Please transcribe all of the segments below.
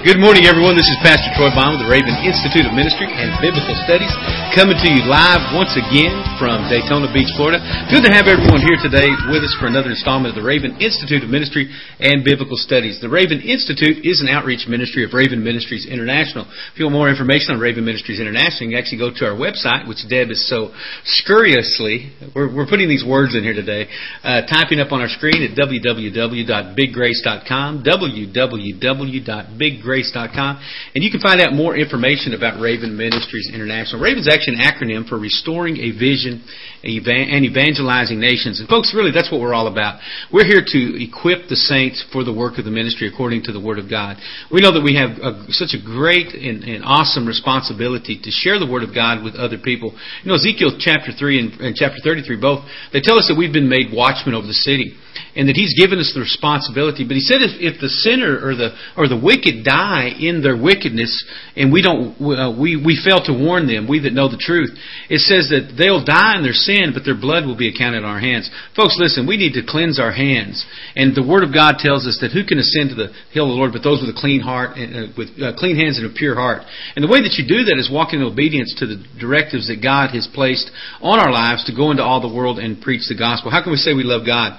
Good morning, everyone. This is Pastor Troy Baum of the Raven Institute of Ministry and Biblical Studies, coming to you live once again from Daytona Beach, Florida. Good to have everyone here today with us for another installment of the Raven Institute of Ministry and Biblical Studies. The Raven Institute is an outreach ministry of Raven Ministries International. If you want more information on Raven Ministries International, you can actually go to our website, which Deb is so scurriously, we're, we're putting these words in here today, uh, typing up on our screen at www.biggrace.com, www.biggrace.com grace.com. And you can find out more information about Raven Ministries International. Raven's actually an acronym for Restoring a Vision and Evangelizing Nations. And folks, really, that's what we're all about. We're here to equip the saints for the work of the ministry according to the Word of God. We know that we have a, such a great and, and, awesome responsibility to share the Word of God with other people. You know, Ezekiel chapter 3 and, and chapter 33 both, they tell us that we've been made watchmen over the city and that He's given us the responsibility. But He said if, if the sinner or the, or the wicked die in their wickedness and we don't, uh, we, we fail to warn them, we that know the truth, it says that they'll die in their sin, but their blood will be accounted on our hands. Folks, listen, we need to cleanse our hands. And the Word of God tells us that who can ascend to the hill of the Lord but those with a clean heart, uh, with uh, clean hands and a pure heart. And the way that you do that is walking in obedience to the directives that God has placed on our lives to go into all the world and preach the gospel. How can we say we love God?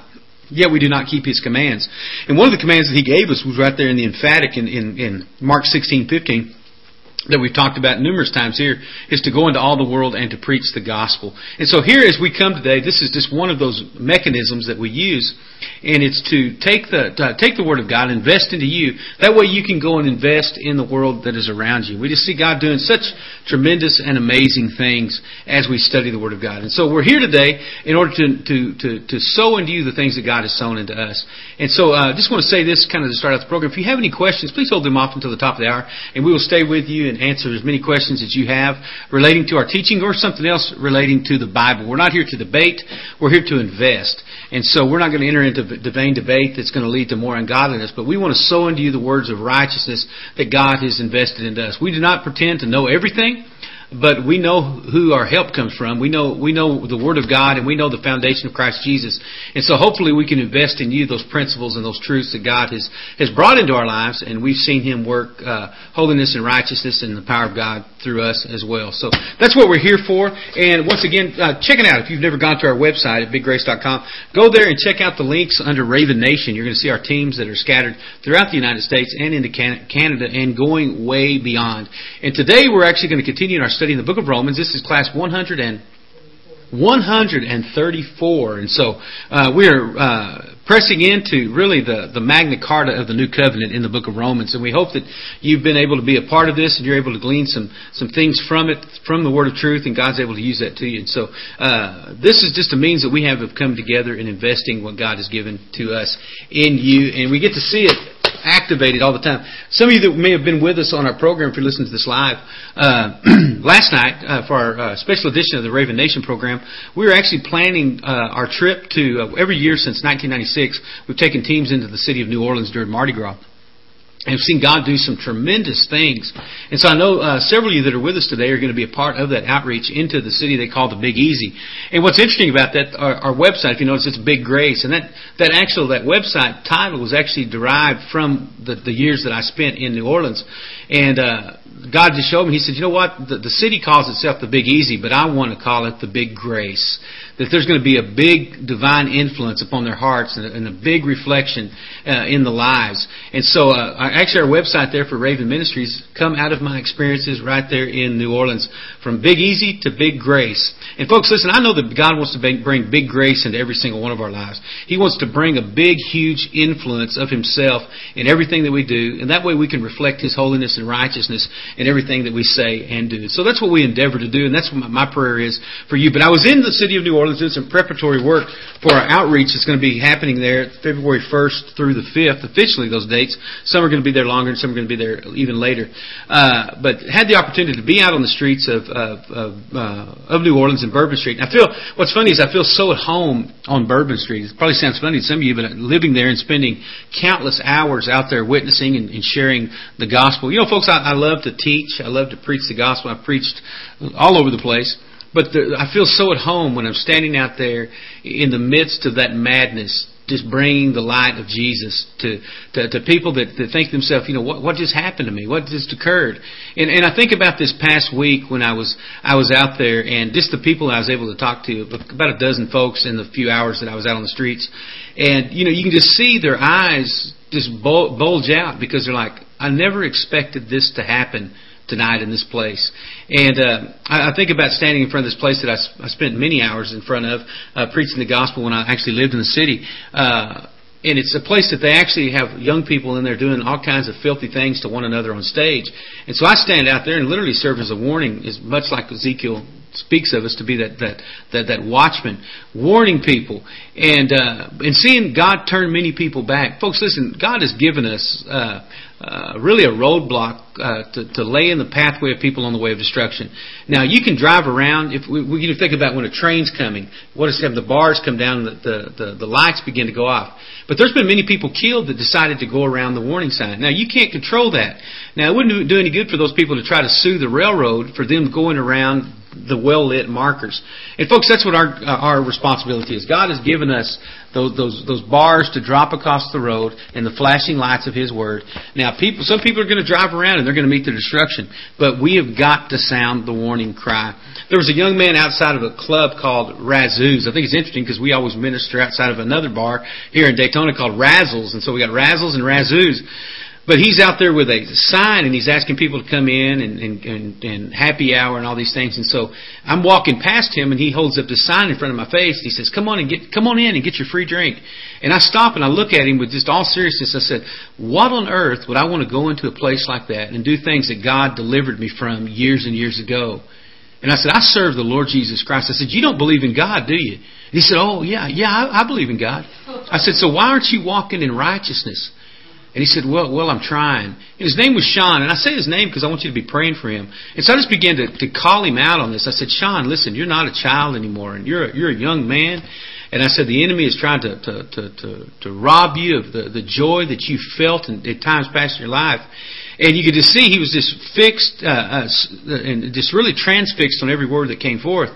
Yet we do not keep his commands. And one of the commands that he gave us was right there in the emphatic in, in, in Mark 16, 15 that we've talked about numerous times here is to go into all the world and to preach the gospel. And so here as we come today, this is just one of those mechanisms that we use, and it's to take the to take the word of God, invest into you. That way you can go and invest in the world that is around you. We just see God doing such tremendous and amazing things as we study the word of God. And so we're here today in order to to to, to sow into you the things that God has sown into us. And so I uh, just want to say this kind of to start out the program. If you have any questions, please hold them off until the top of the hour, and we will stay with you and answer as many questions as you have relating to our teaching or something else relating to the Bible. We're not here to debate, we're here to invest. And so we're not going to enter into the vain debate that's going to lead to more ungodliness, but we want to sow into you the words of righteousness that God has invested into us. We do not pretend to know everything but we know who our help comes from. We know we know the Word of God, and we know the foundation of Christ Jesus. And so, hopefully, we can invest in you those principles and those truths that God has has brought into our lives, and we've seen Him work uh, holiness and righteousness and the power of God through us as well. So that's what we're here for. And once again, uh, check it out. If you've never gone to our website at biggrace.com, go there and check out the links under Raven Nation. You're going to see our teams that are scattered throughout the United States and into Canada and going way beyond. And today, we're actually going to continue in our study in the book of Romans. This is class 100 and 134. And so uh, we are uh, pressing into really the, the Magna Carta of the New Covenant in the book of Romans. And we hope that you've been able to be a part of this and you're able to glean some, some things from it, from the Word of truth, and God's able to use that to you. And so uh, this is just a means that we have of coming together and investing what God has given to us in you. And we get to see it activated all the time. Some of you that may have been with us on our program, if you're listening to this live, uh, last night uh, for our uh, special edition of the Raven Nation program, we were actually planning uh, our trip to uh, every year since 1996. We've taken teams into the city of New Orleans during Mardi Gras. Have seen God do some tremendous things. And so I know uh, several of you that are with us today are going to be a part of that outreach into the city they call the Big Easy. And what's interesting about that, our, our website, if you notice, it's Big Grace. And that, that actual, that website title was actually derived from the, the years that I spent in New Orleans. And uh, God just showed me, He said, you know what? The, the city calls itself the Big Easy, but I want to call it the Big Grace that there's going to be a big divine influence upon their hearts and a, and a big reflection uh, in the lives. And so, uh, actually, our website there for Raven Ministries come out of my experiences right there in New Orleans, from Big Easy to Big Grace. And folks, listen, I know that God wants to bring big grace into every single one of our lives. He wants to bring a big, huge influence of Himself in everything that we do, and that way we can reflect His holiness and righteousness in everything that we say and do. So that's what we endeavor to do, and that's what my prayer is for you. But I was in the city of New Orleans doing some preparatory work for our outreach that's going to be happening there February 1st through the 5th, officially those dates. Some are going to be there longer and some are going to be there even later. Uh, but had the opportunity to be out on the streets of, of, of, uh, of New Orleans and Bourbon Street. And I feel, what's funny is I feel so at home on Bourbon Street. It probably sounds funny to some of you, but living there and spending countless hours out there witnessing and, and sharing the gospel. You know, folks, I, I love to teach. I love to preach the gospel. I've preached all over the place. But the, I feel so at home when I'm standing out there in the midst of that madness just bringing the light of Jesus to, to, to people that, that think to themselves, you know, what, what just happened to me? What just occurred? And, and I think about this past week when I was, I was out there and just the people I was able to talk to, about a dozen folks in the few hours that I was out on the streets. And, you know, you can just see their eyes just bulge out because they're like, I never expected this to happen tonight in this place. And uh, I, I think about standing in front of this place that I, I spent many hours in front of uh, preaching the gospel when I actually lived in the city. Uh, and it's a place that they actually have young people in there doing all kinds of filthy things to one another on stage. And so I stand out there and literally serve as a warning, as much like Ezekiel speaks of us to be that that that, that watchman, warning people, and uh, and seeing God turn many people back. Folks, listen, God has given us. Uh, uh, really a roadblock uh, to, to lay in the pathway of people on the way of destruction. Now you can drive around. If we, we think about when a train's coming, what is have the bars come down, the, the the the lights begin to go off. But there's been many people killed that decided to go around the warning sign. Now you can't control that. Now it wouldn't do any good for those people to try to sue the railroad for them going around the well lit markers. And folks, that's what our uh, our responsibility is. God has given us those those those bars to drop across the road and the flashing lights of His Word. Now, people, some people are going to drive around and they're going to meet their destruction, but we have got to sound the warning cry. There was a young man outside of a club called Razzoo's. I think it's interesting because we always minister outside of another bar here in Daytona called Razzles, and so we got Razzles and Razzoo's. But he's out there with a sign and he's asking people to come in and, and, and, and happy hour and all these things. And so I'm walking past him and he holds up the sign in front of my face. And he says, "Come on and get, come on in and get your free drink." And I stop and I look at him with just all seriousness. I said, "What on earth would I want to go into a place like that and do things that God delivered me from years and years ago?" And I said, "I serve the Lord Jesus Christ." I said, "You don't believe in God, do you?" And he said, "Oh yeah, yeah, I, I believe in God." I said, "So why aren't you walking in righteousness?" And he said, well, well, I'm trying. And his name was Sean. And I say his name because I want you to be praying for him. And so I just began to, to call him out on this. I said, Sean, listen, you're not a child anymore. And you're a, you're a young man. And I said, the enemy is trying to, to, to, to, to rob you of the, the joy that you felt in, at times past in your life. And you could just see he was just fixed uh, uh, and just really transfixed on every word that came forth.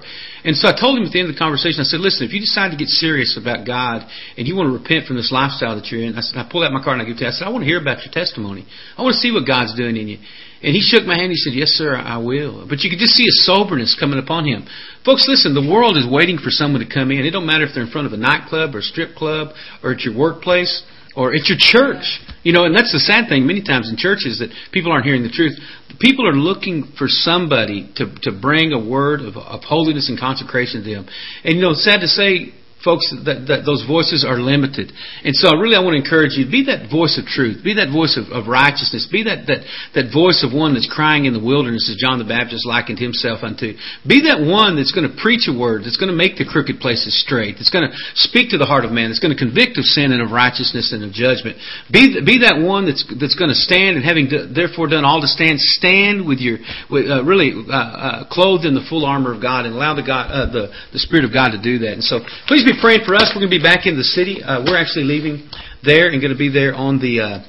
And so I told him at the end of the conversation, I said, listen, if you decide to get serious about God and you want to repent from this lifestyle that you're in, I said, I pulled out my card and I gave it to. I said, I want to hear about your testimony. I want to see what God's doing in you. And he shook my hand. He said, Yes, sir, I will. But you could just see a soberness coming upon him. Folks, listen, the world is waiting for someone to come in. It don't matter if they're in front of a nightclub or a strip club or at your workplace or at your church. You know, and that's the sad thing many times in churches that people aren't hearing the truth. People are looking for somebody to, to bring a word of, of holiness and consecration to them. And you know, sad to say, folks, that, that those voices are limited. And so I really I want to encourage you, be that voice of truth, be that voice of, of righteousness, be that, that, that voice of one that's crying in the wilderness as John the Baptist likened himself unto. Be that one that's going to preach a word, that's going to make the crooked places straight, that's going to speak to the heart of man, that's going to convict of sin and of righteousness and of judgment. Be, be that one that's, that's going to stand and having do, therefore done all to stand, stand with your, with, uh, really uh, uh, clothed in the full armor of God and allow the, God, uh, the, the Spirit of God to do that. And so please be praying for us. We're going to be back in the city. Uh, we're actually leaving there and going to be there on the uh,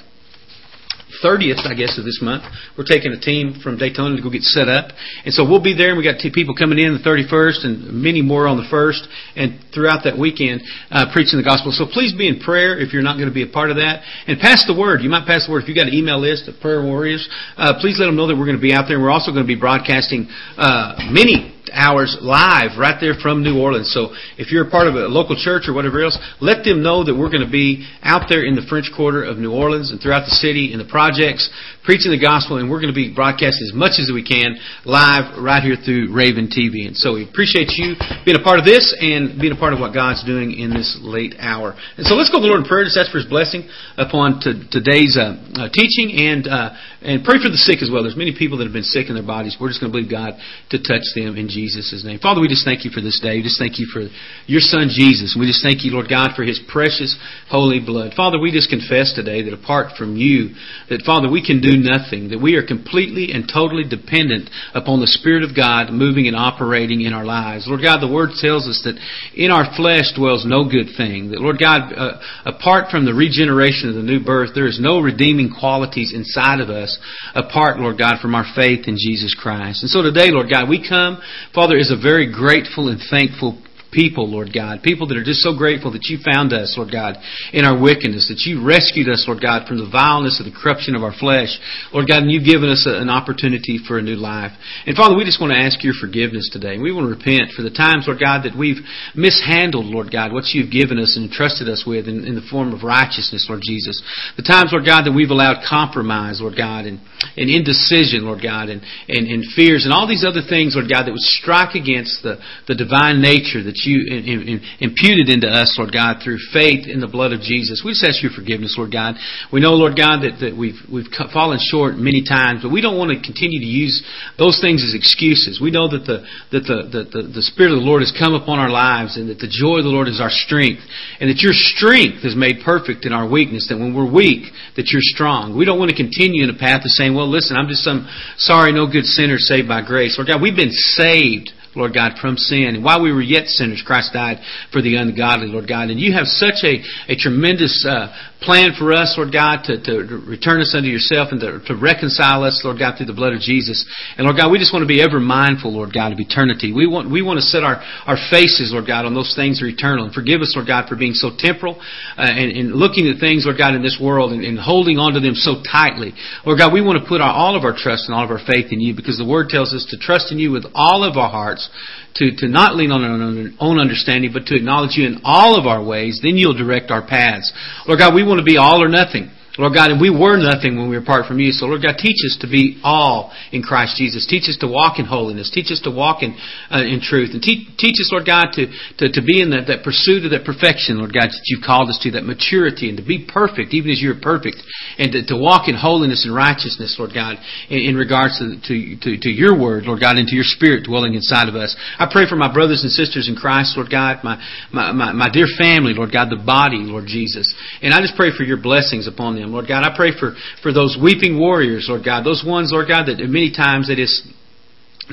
30th, I guess, of this month. We're taking a team from Daytona to go get set up. And so we'll be there, and we got two people coming in the 31st and many more on the 1st and throughout that weekend uh, preaching the gospel. So please be in prayer if you're not going to be a part of that. And pass the word. You might pass the word. If you've got an email list of prayer warriors, uh, please let them know that we're going to be out there. And we're also going to be broadcasting uh, many hours live right there from New Orleans. So if you're a part of a local church or whatever else, let them know that we're going to be out there in the French Quarter of New Orleans and throughout the city in the projects preaching the gospel, and we're going to be broadcasting as much as we can live right here through Raven TV. And so we appreciate you being a part of this and being a part of what God's doing in this late hour. And so let's go to the Lord in prayer. Just ask for His blessing upon today's uh, uh, teaching and uh, and pray for the sick as well. There's many people that have been sick in their bodies. We're just going to believe God to touch them in Jesus' name. Father, we just thank you for this day. We just thank you for your Son Jesus. We just thank you, Lord God, for His precious holy blood. Father, we just confess today that apart from you, that Father, we can do nothing, that we are completely and totally dependent upon the Spirit of God moving and operating in our lives. Lord God, the Word tells us that in our flesh dwells no good thing. That, Lord God, uh, apart from the regeneration of the new birth, there is no redeeming qualities inside of us apart, Lord God, from our faith in Jesus Christ. And so today, Lord God, we come, Father, is a very grateful and thankful people, Lord God. People that are just so grateful that you found us, Lord God, in our wickedness, that you rescued us, Lord God, from the vileness of the corruption of our flesh. Lord God, and you've given us an opportunity for a new life. And Father, we just want to ask your forgiveness today. We want to repent for the times, Lord God, that we've mishandled, Lord God, what you've given us and entrusted us with in, in the form of righteousness, Lord Jesus. The times, Lord God, that we've allowed compromise, Lord God, and, and indecision, Lord God, and, and, and fears and all these other things, Lord God, that would strike against the, the divine nature that imputed into us, Lord God, through faith in the blood of Jesus. We just ask your forgiveness, Lord God. We know, Lord God, that, that we've, we've fallen short many times, but we don't want to continue to use those things as excuses. We know that the, that the, the, the, the Spirit of the Lord has come upon our lives and that the joy of the Lord is our strength and that your strength is made perfect in our weakness, that when we're weak, that you're strong. We don't want to continue in a path of saying, well, listen, I'm just some sorry, no good sinner saved by grace. Lord God, we've been saved Lord God, from sin. While we were yet sinners, Christ died for the ungodly, Lord God. And you have such a, a tremendous uh, plan for us, Lord God, to, to return us unto yourself and to, to reconcile us, Lord God, through the blood of Jesus. And Lord God, we just want to be ever mindful, Lord God, of eternity. We want, we want to set our, our faces, Lord God, on those things that are eternal. And forgive us, Lord God, for being so temporal uh, and, and looking at things, Lord God, in this world and, and holding on to them so tightly. Lord God, we want to put our, all of our trust and all of our faith in you because the Word tells us to trust in you with all of our hearts, to, to not lean on our own understanding, but to acknowledge you in all of our ways. Then you'll direct our paths. Lord God, we want to be all or nothing. Lord God, and we were nothing when we were apart from you. So, Lord God, teach us to be all in Christ Jesus. Teach us to walk in holiness. Teach us to walk in uh, in truth. And te- teach us, Lord God, to, to, to be in that, that pursuit of that perfection, Lord God, that you've called us to, that maturity, and to be perfect, even as you're perfect, and to, to walk in holiness and righteousness, Lord God, in, in regards to, to, to, to your word, Lord God, and to your spirit dwelling inside of us. I pray for my brothers and sisters in Christ, Lord God, my, my, my, my dear family, Lord God, the body, Lord Jesus. And I just pray for your blessings upon them. Lord God. I pray for, for those weeping warriors, Lord God, those ones, Lord God, that many times it is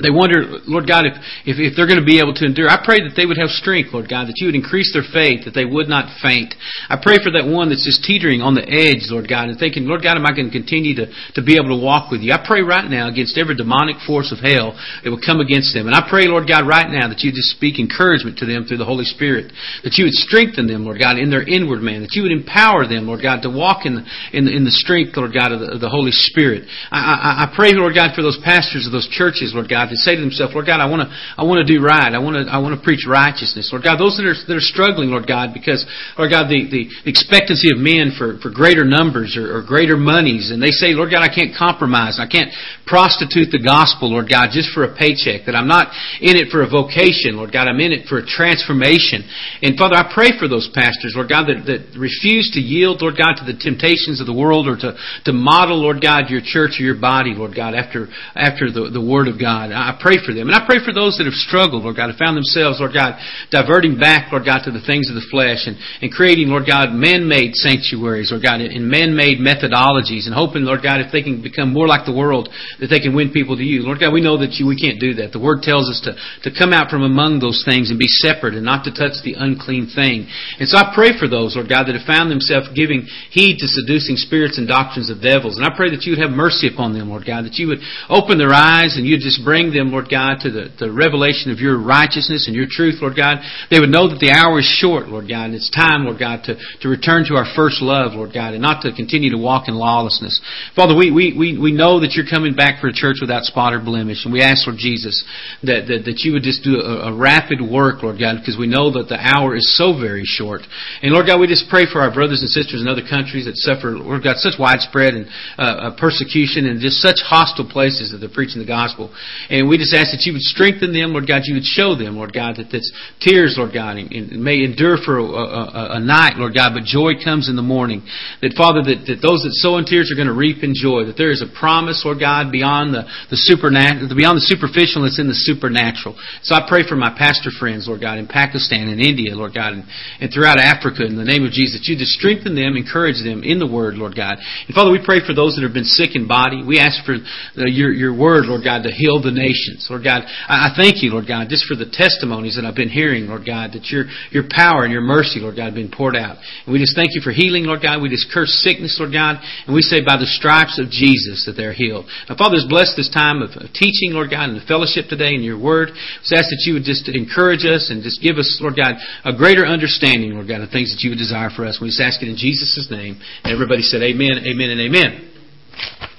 they wonder, Lord God, if, if, if, they're going to be able to endure. I pray that they would have strength, Lord God, that you would increase their faith, that they would not faint. I pray for that one that's just teetering on the edge, Lord God, and thinking, Lord God, am I going to continue to, to be able to walk with you? I pray right now against every demonic force of hell that will come against them. And I pray, Lord God, right now that you just speak encouragement to them through the Holy Spirit, that you would strengthen them, Lord God, in their inward man, that you would empower them, Lord God, to walk in in in the strength, Lord God, of the, of the Holy Spirit. I, I, I pray, Lord God, for those pastors of those churches, Lord God, God, to say to themselves, Lord God, I want to, I want to do right. I want to, I want to preach righteousness. Lord God, those that are, that are struggling, Lord God, because, Lord God, the, the expectancy of men for, for greater numbers or, or greater monies, and they say, Lord God, I can't compromise. I can't prostitute the gospel, Lord God, just for a paycheck. That I'm not in it for a vocation, Lord God. I'm in it for a transformation. And Father, I pray for those pastors, Lord God, that, that refuse to yield, Lord God, to the temptations of the world or to, to model, Lord God, your church or your body, Lord God, after, after the, the Word of God. I pray for them. And I pray for those that have struggled, Lord God, have found themselves, Lord God, diverting back, Lord God, to the things of the flesh and, and creating, Lord God, man-made sanctuaries, Lord God, and man-made methodologies and hoping, Lord God, if they can become more like the world, that they can win people to you. Lord God, we know that you, we can't do that. The Word tells us to, to come out from among those things and be separate and not to touch the unclean thing. And so I pray for those, Lord God, that have found themselves giving heed to seducing spirits and doctrines of devils. And I pray that you would have mercy upon them, Lord God, that you would open their eyes and you'd just bring them, Lord God, to the, the revelation of your righteousness and your truth, Lord God. They would know that the hour is short, Lord God, and it's time, Lord God, to, to return to our first love, Lord God, and not to continue to walk in lawlessness. Father, we, we, we, we know that you're coming back for a church without spot or blemish, and we ask, Lord Jesus, that, that, that you would just do a, a rapid work, Lord God, because we know that the hour is so very short. And Lord God, we just pray for our brothers and sisters in other countries that suffer, Lord God, such widespread and uh, uh persecution and just such hostile places that they're preaching the gospel. We just ask that you would strengthen them, Lord God. You would show them, Lord God, that this tears, Lord God, may endure for a, a, a, night, Lord God, but joy comes in the morning. That, Father, that, that those that sow in tears are going to reap in joy. That there is a promise, Lord God, beyond the, the supernatural, beyond the superficial, that's in the supernatural. So I pray for my pastor friends, Lord God, in Pakistan and India, Lord God, and, and throughout Africa, in the name of Jesus, that you just strengthen them, encourage them in the Word, Lord God. And Father, we pray for those that have been sick in body. We ask for the, your, your Word, Lord God, to heal the nations. Lord God, I thank you, Lord God, just for the testimonies that I've been hearing, Lord God, that your, your power and your mercy, Lord God, have been poured out. And we just thank you for healing, Lord God. We just curse sickness, Lord God, and we say by the stripes of Jesus that they're healed. Now, Father, just bless this time of, teaching, Lord God, and the fellowship today in your word. Just ask that you would just encourage us and just give us, Lord God, a greater understanding, Lord God, of things that you would desire for us. We just ask it in Jesus' name. And everybody said amen, amen, and amen.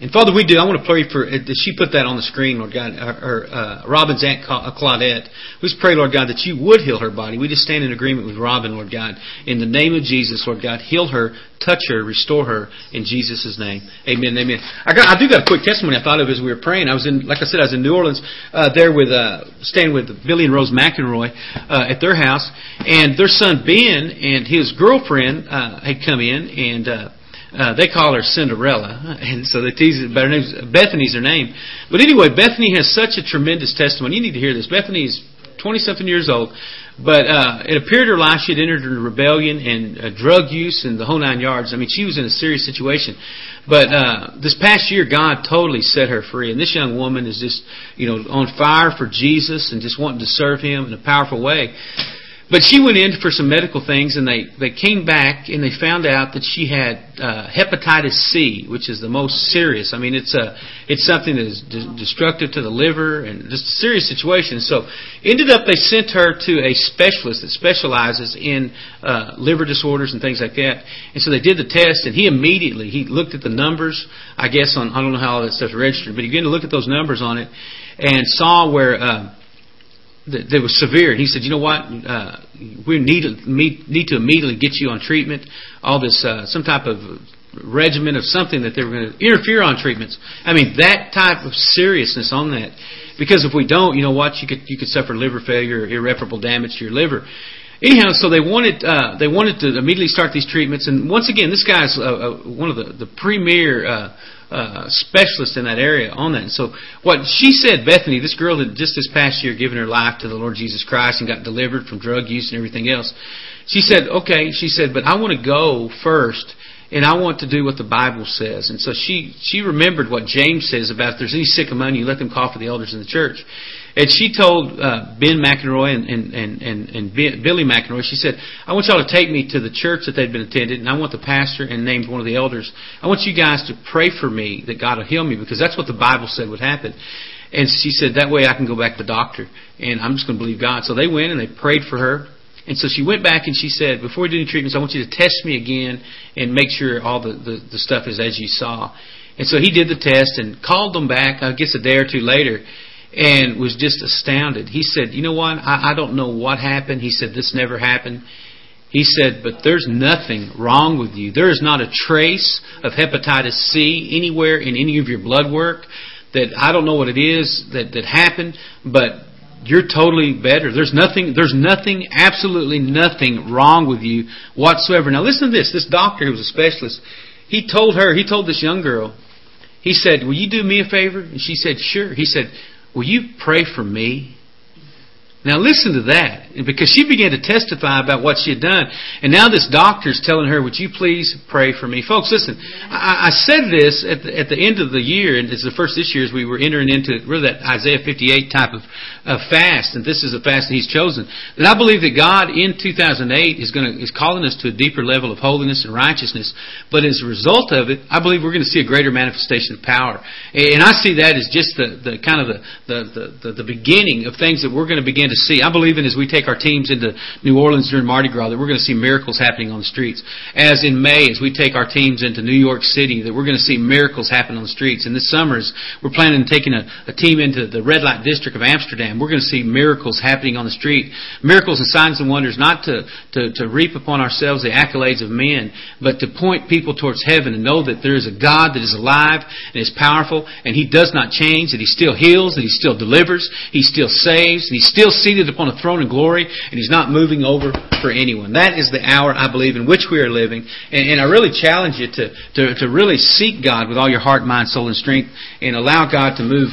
And Father, we do. I want to pray for. Uh, she put that on the screen, Lord God. Her, uh, Robin's aunt uh, Claudette. We just pray, Lord God, that you would heal her body. We just stand in agreement with Robin, Lord God, in the name of Jesus, Lord God. Heal her, touch her, restore her in Jesus' name. Amen. Amen. I got. I do got a quick testimony. I thought of as we were praying. I was in, like I said, I was in New Orleans, uh, there with uh, staying with Billy and Rose McEnroy uh, at their house, and their son Ben and his girlfriend uh, had come in and. Uh, uh, they call her Cinderella, and so they tease it. But her name's Bethany's her name. But anyway, Bethany has such a tremendous testimony. You need to hear this. Bethany is twenty something years old, but uh, it appeared her life she had entered into rebellion and uh, drug use and the whole nine yards. I mean, she was in a serious situation. But uh, this past year, God totally set her free, and this young woman is just you know on fire for Jesus and just wanting to serve Him in a powerful way. But she went in for some medical things, and they, they came back and they found out that she had uh, hepatitis C, which is the most serious. I mean, it's a it's something that is de- destructive to the liver and just a serious situation. So, ended up they sent her to a specialist that specializes in uh, liver disorders and things like that. And so they did the test, and he immediately he looked at the numbers. I guess on I don't know how all that stuff's registered, but he began to look at those numbers on it and saw where. Uh, that, that was severe. And he said, you know what? Uh, we need to, need to immediately get you on treatment. All this, uh, some type of regimen of something that they were going to interferon treatments. I mean, that type of seriousness on that. Because if we don't, you know what? You could, you could suffer liver failure or irreparable damage to your liver. Anyhow, so they wanted uh, they wanted to immediately start these treatments, and once again, this guy's uh, uh, one of the the premier uh, uh, specialist in that area on that. And so what she said, Bethany, this girl had just this past year given her life to the Lord Jesus Christ and got delivered from drug use and everything else. She said, okay, she said, but I want to go first and I want to do what the Bible says. And so she she remembered what James says about if there's any sick among you, let them call for the elders in the church. And she told uh, Ben McEnroy and, and, and, and, and Billy McEnroy, she said, I want y'all to take me to the church that they'd been attended, and I want the pastor and named one of the elders. I want you guys to pray for me that God will heal me, because that's what the Bible said would happen. And she said, that way I can go back to the doctor, and I'm just going to believe God. So they went and they prayed for her. And so she went back and she said, before we do any treatments, I want you to test me again and make sure all the, the, the stuff is as you saw. And so he did the test and called them back, I guess a day or two later, and was just astounded. He said, You know what? I, I don't know what happened. He said, This never happened. He said, But there's nothing wrong with you. There is not a trace of hepatitis C anywhere in any of your blood work. That I don't know what it is that, that happened, but you're totally better. There's nothing, there's nothing, absolutely nothing wrong with you whatsoever. Now listen to this. This doctor who was a specialist, he told her, he told this young girl, he said, Will you do me a favor? And she said, Sure. He said, Will you pray for me? Now listen to that, because she began to testify about what she had done, and now this doctor is telling her, "Would you please pray for me, folks?" Listen, I, I said this at the, at the end of the year, and it's the first this year as we were entering into really that Isaiah 58 type of, of fast, and this is a fast that He's chosen. That I believe that God in 2008 is going to is calling us to a deeper level of holiness and righteousness, but as a result of it, I believe we're going to see a greater manifestation of power, and I see that as just the, the kind of the the, the the beginning of things that we're going to begin to see. I believe in as we take our teams into New Orleans during Mardi Gras that we're going to see miracles happening on the streets. As in May, as we take our teams into New York City, that we're going to see miracles happen on the streets. And this summer, as we're planning on taking a, a team into the red light district of Amsterdam, we're going to see miracles happening on the street. Miracles and signs and wonders, not to, to, to reap upon ourselves the accolades of men, but to point people towards heaven and know that there is a God that is alive and is powerful and He does not change, that He still heals, that He still delivers, He still saves, and He still seated upon a throne of glory, and He's not moving over for anyone. That is the hour, I believe, in which we are living. And, and I really challenge you to, to, to really seek God with all your heart, mind, soul, and strength, and allow God to move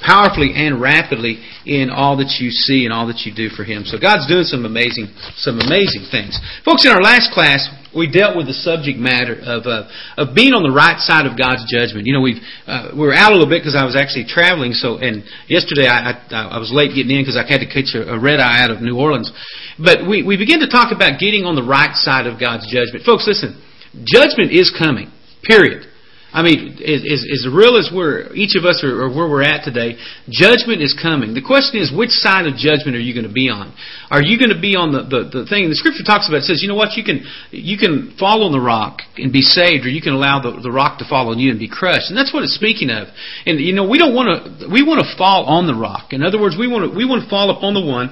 powerfully and rapidly in all that you see and all that you do for Him. So God's doing some amazing, some amazing things. Folks, in our last class, we dealt with the subject matter of uh, of being on the right side of God's judgment. You know, we've uh, we were out a little bit because I was actually traveling. So, and yesterday I I, I was late getting in because I had to catch a, a red eye out of New Orleans. But we we began to talk about getting on the right side of God's judgment, folks. Listen, judgment is coming. Period. I mean, as, as real as we're, each of us are, or where we're at today, judgment is coming. The question is, which side of judgment are you going to be on? Are you going to be on the, the, the thing, the scripture talks about, it says, you know what, you can, you can fall on the rock and be saved, or you can allow the, the rock to fall on you and be crushed. And that's what it's speaking of. And, you know, we don't want to, we want to fall on the rock. In other words, we want to, we want to fall upon the one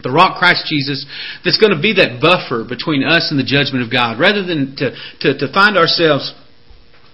the rock Christ Jesus that's going to be that buffer between us and the judgment of God rather than to, to, to find ourselves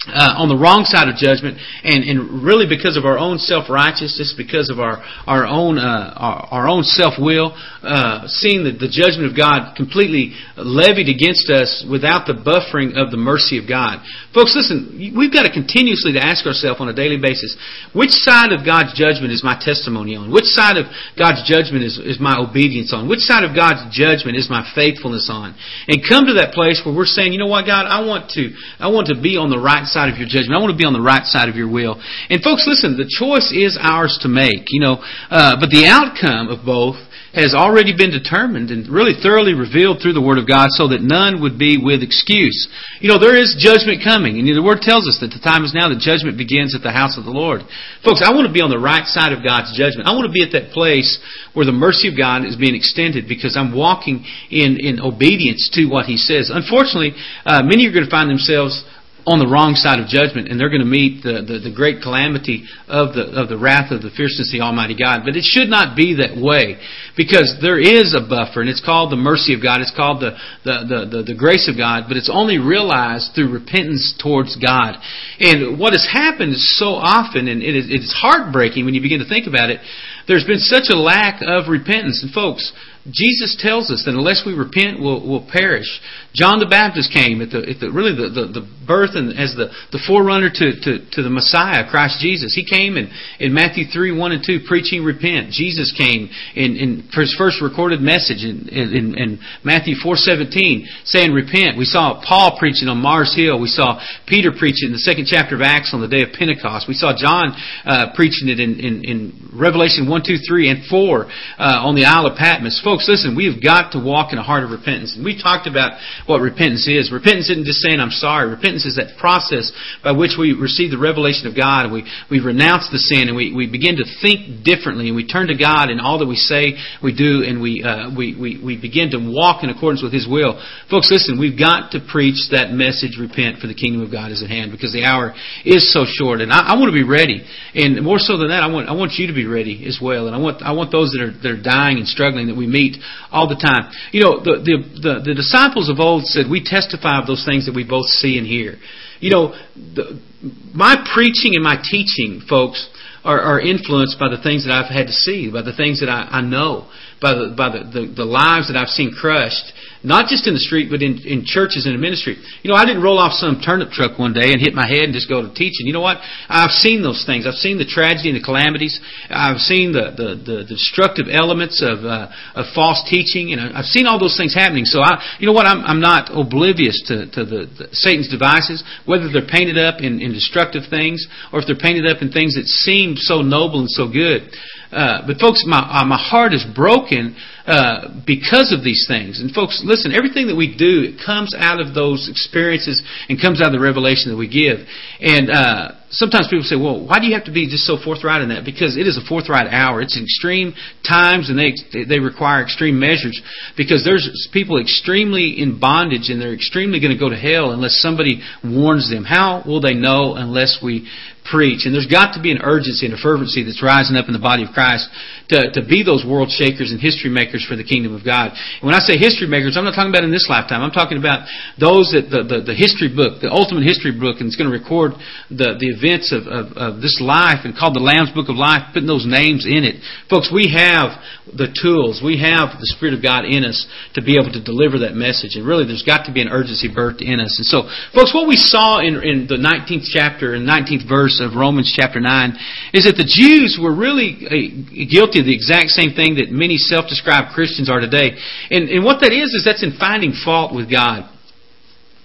uh, on the wrong side of judgment, and, and really because of our own self righteousness, because of our our own uh, our, our own self will, uh, seeing the, the judgment of God completely levied against us without the buffering of the mercy of God. Folks, listen, we've got to continuously to ask ourselves on a daily basis, which side of God's judgment is my testimony on? Which side of God's judgment is, is my obedience on? Which side of God's judgment is my faithfulness on? And come to that place where we're saying, you know what, God, I want to I want to be on the right side side of your judgment. I want to be on the right side of your will. And folks, listen, the choice is ours to make, you know, uh, but the outcome of both has already been determined and really thoroughly revealed through the Word of God so that none would be with excuse. You know, there is judgment coming, and the Word tells us that the time is now that judgment begins at the house of the Lord. Folks, I want to be on the right side of God's judgment. I want to be at that place where the mercy of God is being extended because I'm walking in, in obedience to what He says. Unfortunately, uh, many are going to find themselves on the wrong side of judgment, and they're going to meet the, the, the, great calamity of the, of the wrath of the fierceness of the Almighty God. But it should not be that way, because there is a buffer, and it's called the mercy of God. It's called the, the, the, the, grace of God, but it's only realized through repentance towards God. And what has happened so often, and it is, it's heartbreaking when you begin to think about it, there's been such a lack of repentance. And folks, Jesus tells us that unless we repent, we'll, we'll perish. John the Baptist came at the, at the really the, the, the birth and as the, the forerunner to, to, to the Messiah, Christ Jesus. He came in, in Matthew 3, 1 and 2, preaching repent. Jesus came in, in for his first recorded message in, in, in Matthew 4, 17, saying repent. We saw Paul preaching on Mars Hill. We saw Peter preaching in the second chapter of Acts on the day of Pentecost. We saw John uh, preaching it in, in, in Revelation 1, 2, 3, and 4 uh, on the Isle of Patmos. Folks, listen, we have got to walk in a heart of repentance. And we talked about what repentance is. Repentance isn't just saying, I'm sorry. Repentance is that process by which we receive the revelation of God and we, we renounce the sin and we, we begin to think differently and we turn to God in all that we say, we do, and we, uh, we, we, we begin to walk in accordance with His will. Folks, listen, we've got to preach that message, repent, for the kingdom of God is at hand because the hour is so short. And I, I want to be ready. And more so than that, I want, I want you to be ready as well. And I want, I want those that are, that are dying and struggling that we meet all the time. You know, the, the, the, the disciples of old said, We testify of those things that we both see and hear. You know, the, my preaching and my teaching, folks, are, are influenced by the things that I've had to see, by the things that I, I know, by the by the, the, the lives that I've seen crushed, not just in the street, but in, in churches and in ministry. You know, I didn't roll off some turnip truck one day and hit my head and just go to teaching. You know what? I've seen those things. I've seen the tragedy and the calamities. I've seen the, the, the, destructive elements of, uh, of false teaching, and I've seen all those things happening. So, I, you know what? I'm, I'm not oblivious to, to the, the Satan's devices, whether they're painted up in, in destructive things or if they're painted up in things that seem so noble and so good. Uh, but folks, my, uh, my heart is broken uh, because of these things. And folks, listen, everything that we do, it comes out of those experiences and comes out of the revelation that we give. And uh, sometimes people say, well, why do you have to be just so forthright in that? Because it is a forthright hour. It's extreme times and they, they require extreme measures because there's people extremely in bondage and they're extremely going to go to hell unless somebody warns them. How will they know unless we preach. And there's got to be an urgency and a fervency that's rising up in the body of Christ to, to be those world shakers and history makers for the kingdom of God. And when I say history makers, I'm not talking about in this lifetime. I'm talking about those that the, the, the history book, the ultimate history book, and it's going to record the, the events of, of, of this life and called the Lamb's Book of Life, putting those names in it. Folks, we have the tools. We have the Spirit of God in us to be able to deliver that message. And really, there's got to be an urgency birthed in us. And so, folks, what we saw in, in the 19th chapter and 19th verse of Romans chapter 9 is that the Jews were really uh, guilty of the exact same thing that many self-described Christians are today. And, and what that is, is that's in finding fault with God.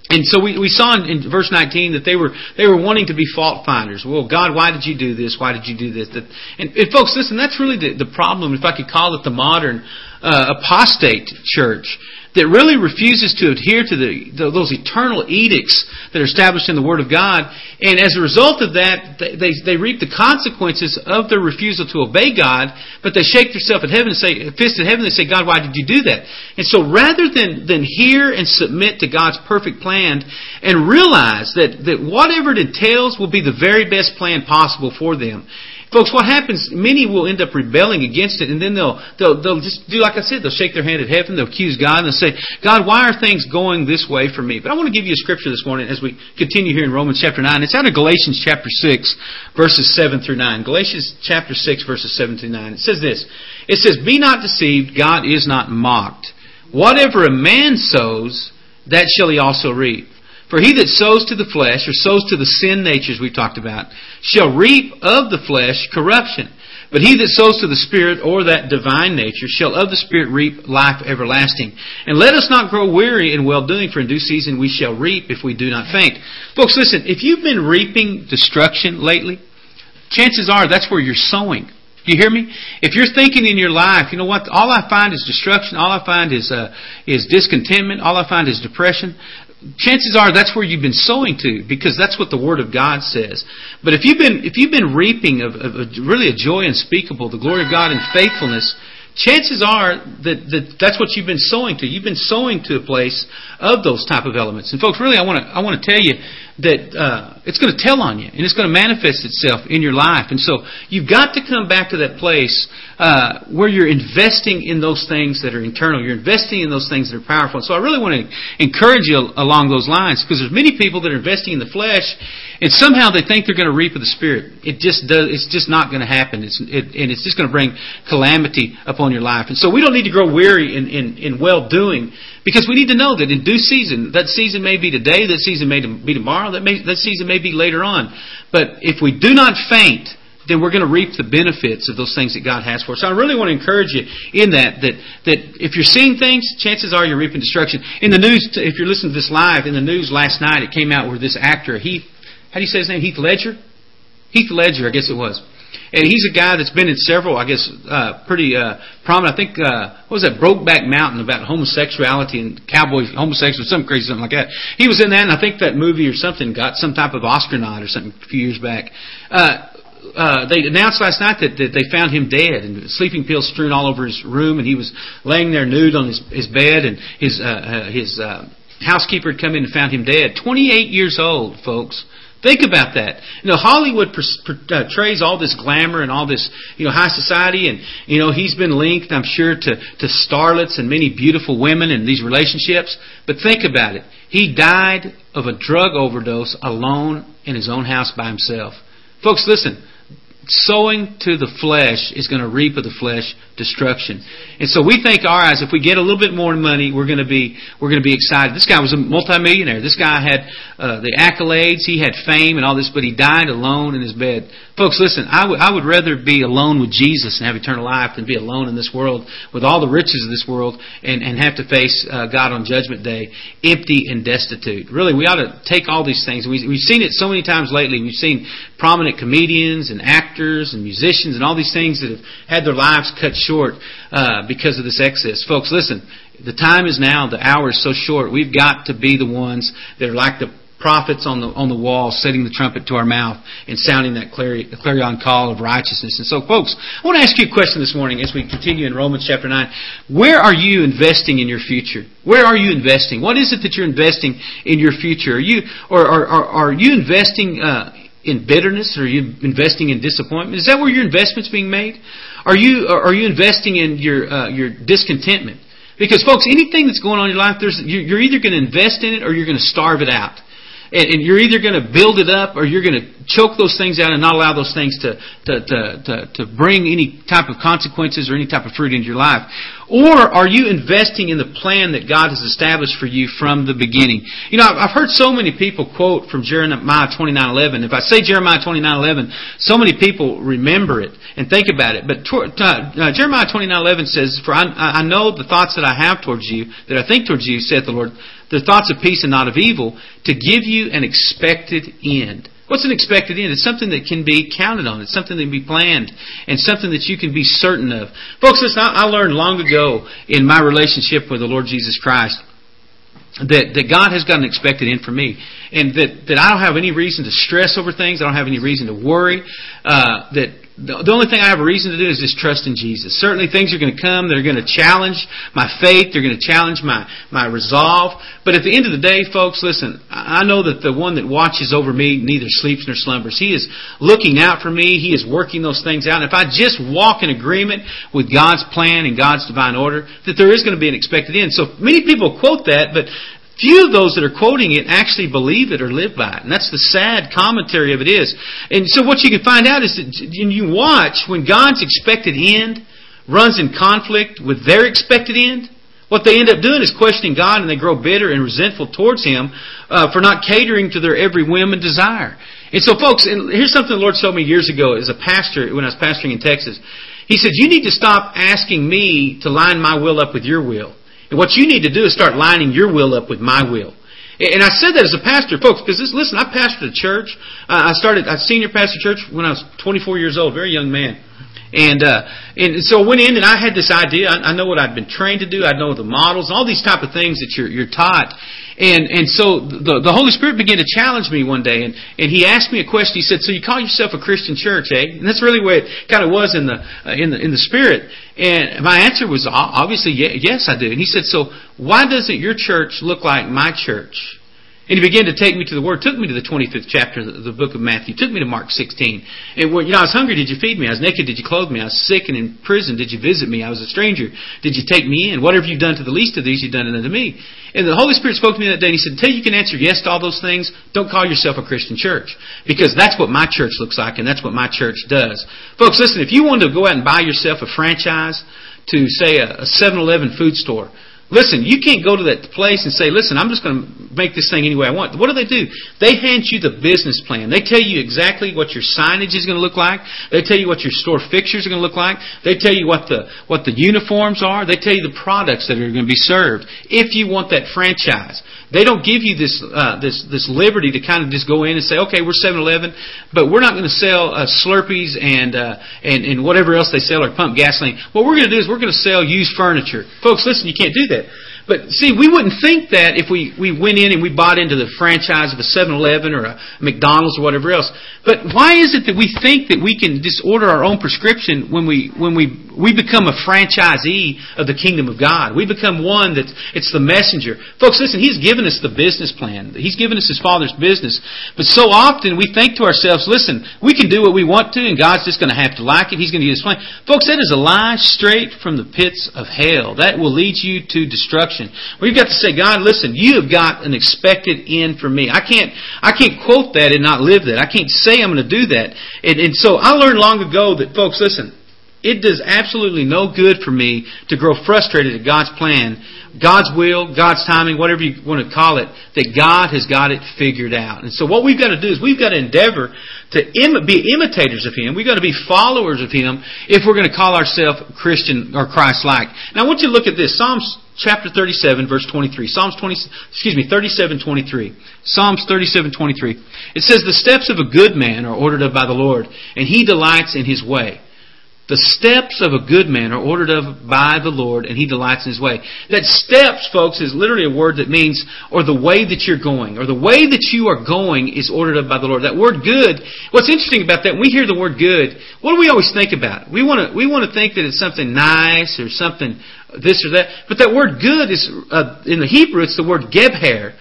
And so we, we saw in, in, verse 19 that they were they were wanting to be fault finders. Well, God, why did you do this? Why did you do this? That, and, and folks, listen, that's really the, the problem, if I could call it the modern uh, apostate church that really refuses to adhere to the, those eternal edicts that are established in the Word of God. And as a result of that, they, they, they reap the consequences of their refusal to obey God, but they shake themselves at heaven and say, fist at heaven and say, God, why did you do that? And so rather than, than hear and submit to God's perfect plan and realize that, that whatever it entails will be the very best plan possible for them, Folks, what happens, many will end up rebelling against it, and then they'll, they'll, they'll just do like I said, they'll shake their hand at heaven, they'll accuse God, and they'll say, God, why are things going this way for me? But I want to give you a scripture this morning as we continue here in Romans chapter 9. It's out of Galatians chapter 6, verses 7 through 9. Galatians chapter 6, verses 7 through 9. It says this. It says, Be not deceived, God is not mocked. Whatever a man sows, that shall he also reap. For he that sows to the flesh, or sows to the sin natures we've talked about, shall reap of the flesh corruption. But he that sows to the Spirit, or that divine nature, shall of the Spirit reap life everlasting. And let us not grow weary in well doing, for in due season we shall reap if we do not faint. Folks, listen, if you've been reaping destruction lately, chances are that's where you're sowing. Do you hear me? If you're thinking in your life, you know what? All I find is destruction. All I find is uh, is discontentment. All I find is depression chances are that's where you've been sowing to because that's what the Word of God says. But if you've been if you've been reaping of, of, of really a joy unspeakable, the glory of God and faithfulness, chances are that, that that's what you've been sowing to. You've been sowing to a place of those type of elements. And folks, really, I want to I want to tell you that uh, it's going to tell on you and it's going to manifest itself in your life. And so you've got to come back to that place uh, where you're investing in those things that are internal. You're investing in those things that are powerful. And so I really want to encourage you along those lines because there's many people that are investing in the flesh and somehow they think they're going to reap of the spirit. It just does. It's just not going to happen. It's it, and it's just going to bring calamity upon your life. And so we don't need to grow weary in in, in well doing because we need to know that in due season, that season may be today, that season may be tomorrow, that, may, that season may be later on. But if we do not faint, then we're going to reap the benefits of those things that God has for us. So I really want to encourage you in that, that, that if you're seeing things, chances are you're reaping destruction. In the news, if you're listening to this live, in the news last night, it came out where this actor, Heath, how do you say his name? Heath Ledger? Heath Ledger, I guess it was. And he's a guy that's been in several, I guess, uh, pretty uh, prominent. I think uh, what was that Brokeback Mountain about homosexuality and cowboy homosexual, something crazy, something like that. He was in that, and I think that movie or something got some type of Oscar nod or something a few years back. Uh, uh, they announced last night that, that they found him dead and sleeping pills strewn all over his room, and he was laying there nude on his, his bed, and his uh, uh, his uh, housekeeper had come in and found him dead. 28 years old, folks. Think about that. You know, Hollywood portrays all this glamour and all this, you know, high society, and you know, he's been linked, I'm sure, to to starlets and many beautiful women in these relationships. But think about it. He died of a drug overdose alone in his own house by himself. Folks, listen sowing to the flesh is going to reap of the flesh destruction. And so we think our eyes, if we get a little bit more money, we're going to be we're going to be excited. This guy was a multimillionaire. This guy had uh, the accolades, he had fame and all this, but he died alone in his bed. Folks, listen, I would I would rather be alone with Jesus and have eternal life than be alone in this world with all the riches of this world and and have to face uh, God on Judgment Day empty and destitute. Really, we ought to take all these things. We, we've seen it so many times lately. We've seen prominent comedians and actors and musicians and all these things that have had their lives cut short uh, because of this excess. Folks, listen, the time is now, the hour is so short. We've got to be the ones that are like the prophets on the on the wall setting the trumpet to our mouth and sounding that clarion call of righteousness. And so, folks, I want to ask you a question this morning as we continue in Romans chapter 9. Where are you investing in your future? Where are you investing? What is it that you're investing in your future? Are you or are, are, are you investing uh, in bitterness? Are you investing in disappointment? Is that where your investment's being made? Are you are you investing in your uh, your discontentment? Because folks, anything that's going on in your life, there's you're either going to invest in it or you're going to starve it out and, and you're either going to build it up or you're going to choke those things out and not allow those things to, to, to, to, to bring any type of consequences or any type of fruit into your life. Or are you investing in the plan that God has established for you from the beginning? You know, I've heard so many people quote from Jeremiah 29:11. If I say Jeremiah 29:11, so many people remember it and think about it. But uh, Jeremiah 29:11 says, "For I, I know the thoughts that I have towards you, that I think towards you," saith the Lord, They're thoughts of peace and not of evil to give you an expected end. What's an expected end? It's something that can be counted on. It's something that can be planned and something that you can be certain of. Folks, listen, I learned long ago in my relationship with the Lord Jesus Christ that, that God has got an expected end for me. And that, that I don't have any reason to stress over things. I don't have any reason to worry. Uh, that the, only thing I have a reason to do is just trust in Jesus. Certainly things are going to come They're going to challenge my faith. They're going to challenge my, my resolve. But at the end of the day, folks, listen, I know that the one that watches over me neither sleeps nor slumbers. He is looking out for me. He is working those things out. And if I just walk in agreement with God's plan and God's divine order, that there is going to be an expected end. So many people quote that, but Few of those that are quoting it actually believe it or live by it. And that's the sad commentary of it is. And so what you can find out is that you watch when God's expected end runs in conflict with their expected end, what they end up doing is questioning God and they grow bitter and resentful towards Him uh, for not catering to their every whim and desire. And so folks, and here's something the Lord told me years ago as a pastor when I was pastoring in Texas. He said, you need to stop asking me to line my will up with your will. And what you need to do is start lining your will up with my will. And I said that as a pastor, folks, because this, listen, I pastored a church. Uh, I started, I senior pastor church when I was 24 years old, very young man. And uh, and so I went in and I had this idea. I, I know what I'd been trained to do. I know the models, all these type of things that you're you're taught. And and so the the Holy Spirit began to challenge me one day, and and He asked me a question. He said, "So you call yourself a Christian church, eh?" And that's really where it kind of was in the uh, in the in the spirit. And my answer was obviously yes, I do. And He said, "So why doesn't your church look like my church?" And he began to take me to the Word, took me to the 25th chapter of the book of Matthew, took me to Mark 16. And when, you know, I was hungry, did you feed me? I was naked, did you clothe me? I was sick and in prison, did you visit me? I was a stranger, did you take me in? Whatever you've done to the least of these, you've done it unto me. And the Holy Spirit spoke to me that day and he said, until you can answer yes to all those things, don't call yourself a Christian church. Because that's what my church looks like and that's what my church does. Folks, listen, if you wanted to go out and buy yourself a franchise to, say, a 7-Eleven food store, Listen, you can't go to that place and say, listen, I'm just going to make this thing any way I want. What do they do? They hand you the business plan. They tell you exactly what your signage is going to look like. They tell you what your store fixtures are going to look like. They tell you what the, what the uniforms are. They tell you the products that are going to be served. If you want that franchise. They don't give you this uh, this this liberty to kind of just go in and say, okay, we're 7-Eleven, but we're not going to sell uh, Slurpees and uh, and and whatever else they sell or pump gasoline. What we're going to do is we're going to sell used furniture, folks. Listen, you can't do that. But see, we wouldn't think that if we, we went in and we bought into the franchise of a 7-Eleven or a McDonald's or whatever else. But why is it that we think that we can just order our own prescription when we, when we, we become a franchisee of the kingdom of God? We become one that it's the messenger. Folks, listen, He's given us the business plan. He's given us His Father's business. But so often we think to ourselves, listen, we can do what we want to and God's just going to have to like it. He's going to use His plan. Folks, that is a lie straight from the pits of hell. That will lead you to destruction instruction. We've got to say, God, listen, you have got an expected end for me. I can't, I can't quote that and not live that. I can't say I'm going to do that. And, and so I learned long ago that, folks, listen, it does absolutely no good for me to grow frustrated at God's plan, God's will, God's timing, whatever you want to call it, that God has got it figured out. And so what we've got to do is we've got to endeavor to Im- be imitators of Him. We've got to be followers of Him if we're going to call ourselves Christian or Christ-like. Now I want you to look at this. Psalms chapter 37 verse 23. Psalms 20, excuse me, 37, 23. Psalms 37, 23. It says, The steps of a good man are ordered of by the Lord, and he delights in his way. The steps of a good man are ordered of by the Lord, and He delights in His way. That steps, folks, is literally a word that means, or the way that you're going, or the way that you are going is ordered of by the Lord. That word good, what's interesting about that, when we hear the word good, what do we always think about? We want to, we want to think that it's something nice, or something this or that. But that word good is, uh, in the Hebrew, it's the word gebher.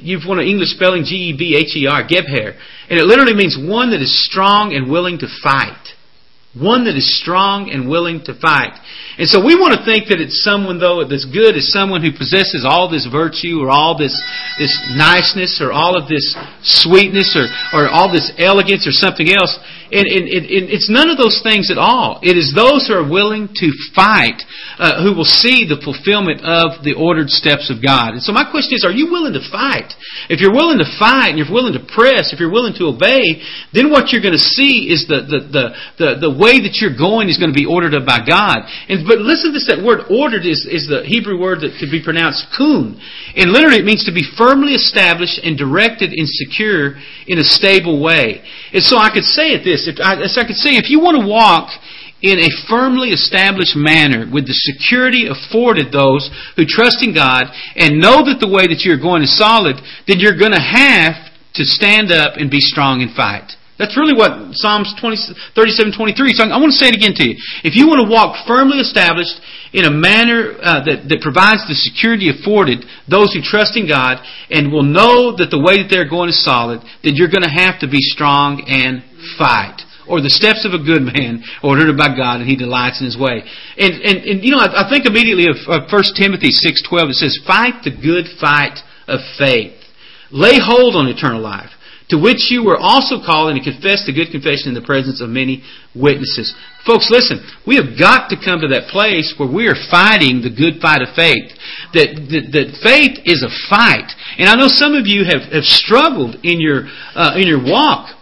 You've won an English spelling, G-E-B-H-E-R, gebher. And it literally means one that is strong and willing to fight. One that is strong and willing to fight. And so we want to think that it's someone, though, that's good is someone who possesses all this virtue or all this, this niceness or all of this sweetness or, or all this elegance or something else. It's none of those things at all. It is those who are willing to fight uh, who will see the fulfillment of the ordered steps of God. And so my question is, are you willing to fight? If you're willing to fight and you're willing to press, if you're willing to obey, then what you're going to see is the, the, the, the, the way that you're going is going to be ordered up by God. And, but listen to this, that word ordered is, is the Hebrew word that could be pronounced kun. And literally it means to be firmly established and directed and secure in a stable way. And so I could say it this, as I could say, if you want to walk in a firmly established manner with the security afforded those who trust in God and know that the way that you're going is solid, then you're going to have to stand up and be strong and fight. That's really what Psalms 20, 37, 23. So I want to say it again to you. If you want to walk firmly established in a manner uh, that, that provides the security afforded those who trust in God and will know that the way that they're going is solid, then you're going to have to be strong and fight. Or the steps of a good man ordered by God, and he delights in his way. And, and, and you know, I, I think immediately of, of 1 Timothy 6.12. It says, Fight the good fight of faith. Lay hold on eternal life, to which you were also called and to confess the good confession in the presence of many witnesses. Folks, listen, we have got to come to that place where we are fighting the good fight of faith. That, that, that faith is a fight. And I know some of you have, have struggled in your, uh, in your walk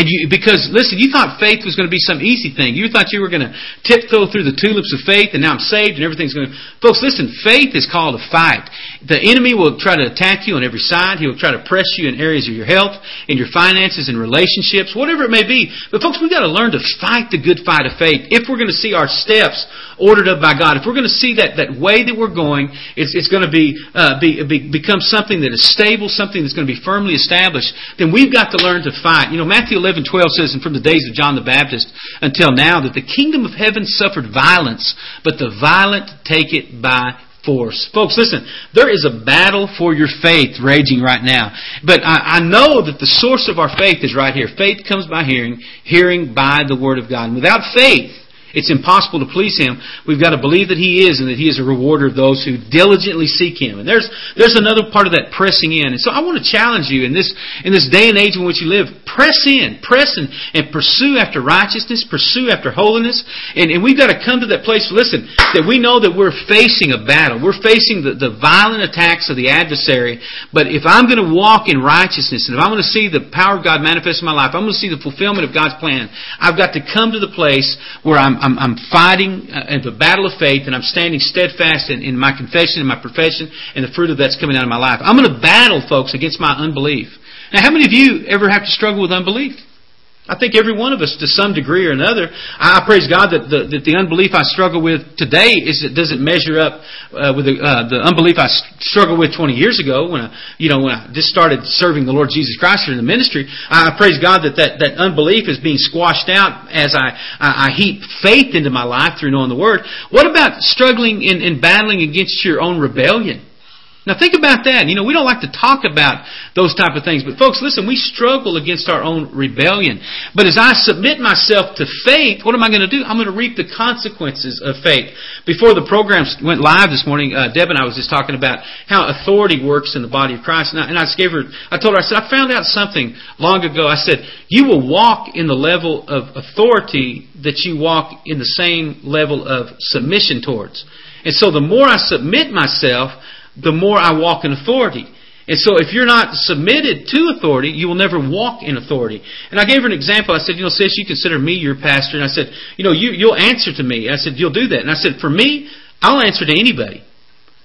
and you, because listen, you thought faith was going to be some easy thing. You thought you were going to tiptoe through the tulips of faith, and now I'm saved, and everything's going to. Folks, listen, faith is called a fight. The enemy will try to attack you on every side. He will try to press you in areas of your health, in your finances, in relationships, whatever it may be. But folks, we've got to learn to fight the good fight of faith if we're going to see our steps ordered up by God. If we're going to see that that way that we're going, it's, it's going to be, uh, be, be become something that is stable, something that's going to be firmly established. Then we've got to learn to fight. You know, Matthew 11, 12 says, and from the days of John the Baptist until now, that the kingdom of heaven suffered violence, but the violent take it by force. Folks, listen, there is a battle for your faith raging right now. But I, I, know that the source of our faith is right here. Faith comes by hearing, hearing by the Word of God. And without faith, it's impossible to please Him. We've got to believe that He is and that He is a rewarder of those who diligently seek Him. And there's, there's another part of that pressing in. And so I want to challenge you in this, in this day and age in which you live, press in, press in, and pursue after righteousness, pursue after holiness. And, and we've got to come to that place, listen, that we know that we're facing a battle. We're facing the, the violent attacks of the adversary. But if I'm going to walk in righteousness and if I'm going to see the power of God manifest in my life, I'm going to see the fulfillment of God's plan, I've got to come to the place where I'm I'm, I'm fighting uh, the battle of faith and I'm standing steadfast in, in my confession and my profession and the fruit of that's coming out of my life. I'm going to battle, folks, against my unbelief. Now, how many of you ever have to struggle with unbelief? I think every one of us, to some degree or another, I praise God that the, that the unbelief I struggle with today is it doesn't measure up uh, with the, uh, the unbelief I struggled with 20 years ago when I, you know, when I just started serving the Lord Jesus Christ in the ministry. I praise God that that, that unbelief is being squashed out as I, I, I heap faith into my life through knowing the Word. What about struggling in, in battling against your own rebellion? Now think about that. You know, we don't like to talk about those type of things, but folks, listen, we struggle against our own rebellion. But as I submit myself to faith, what am I going to do? I'm going to reap the consequences of faith. Before the program went live this morning, uh, Deb and I was just talking about how authority works in the body of Christ, and I, and I gave her, I told her, I said, I found out something long ago. I said, you will walk in the level of authority that you walk in the same level of submission towards. And so the more I submit myself, the more I walk in authority. And so if you're not submitted to authority, you will never walk in authority. And I gave her an example. I said, you know, sis, you consider me your pastor. And I said, you know, you, you'll answer to me. I said, you'll do that. And I said, for me, I'll answer to anybody.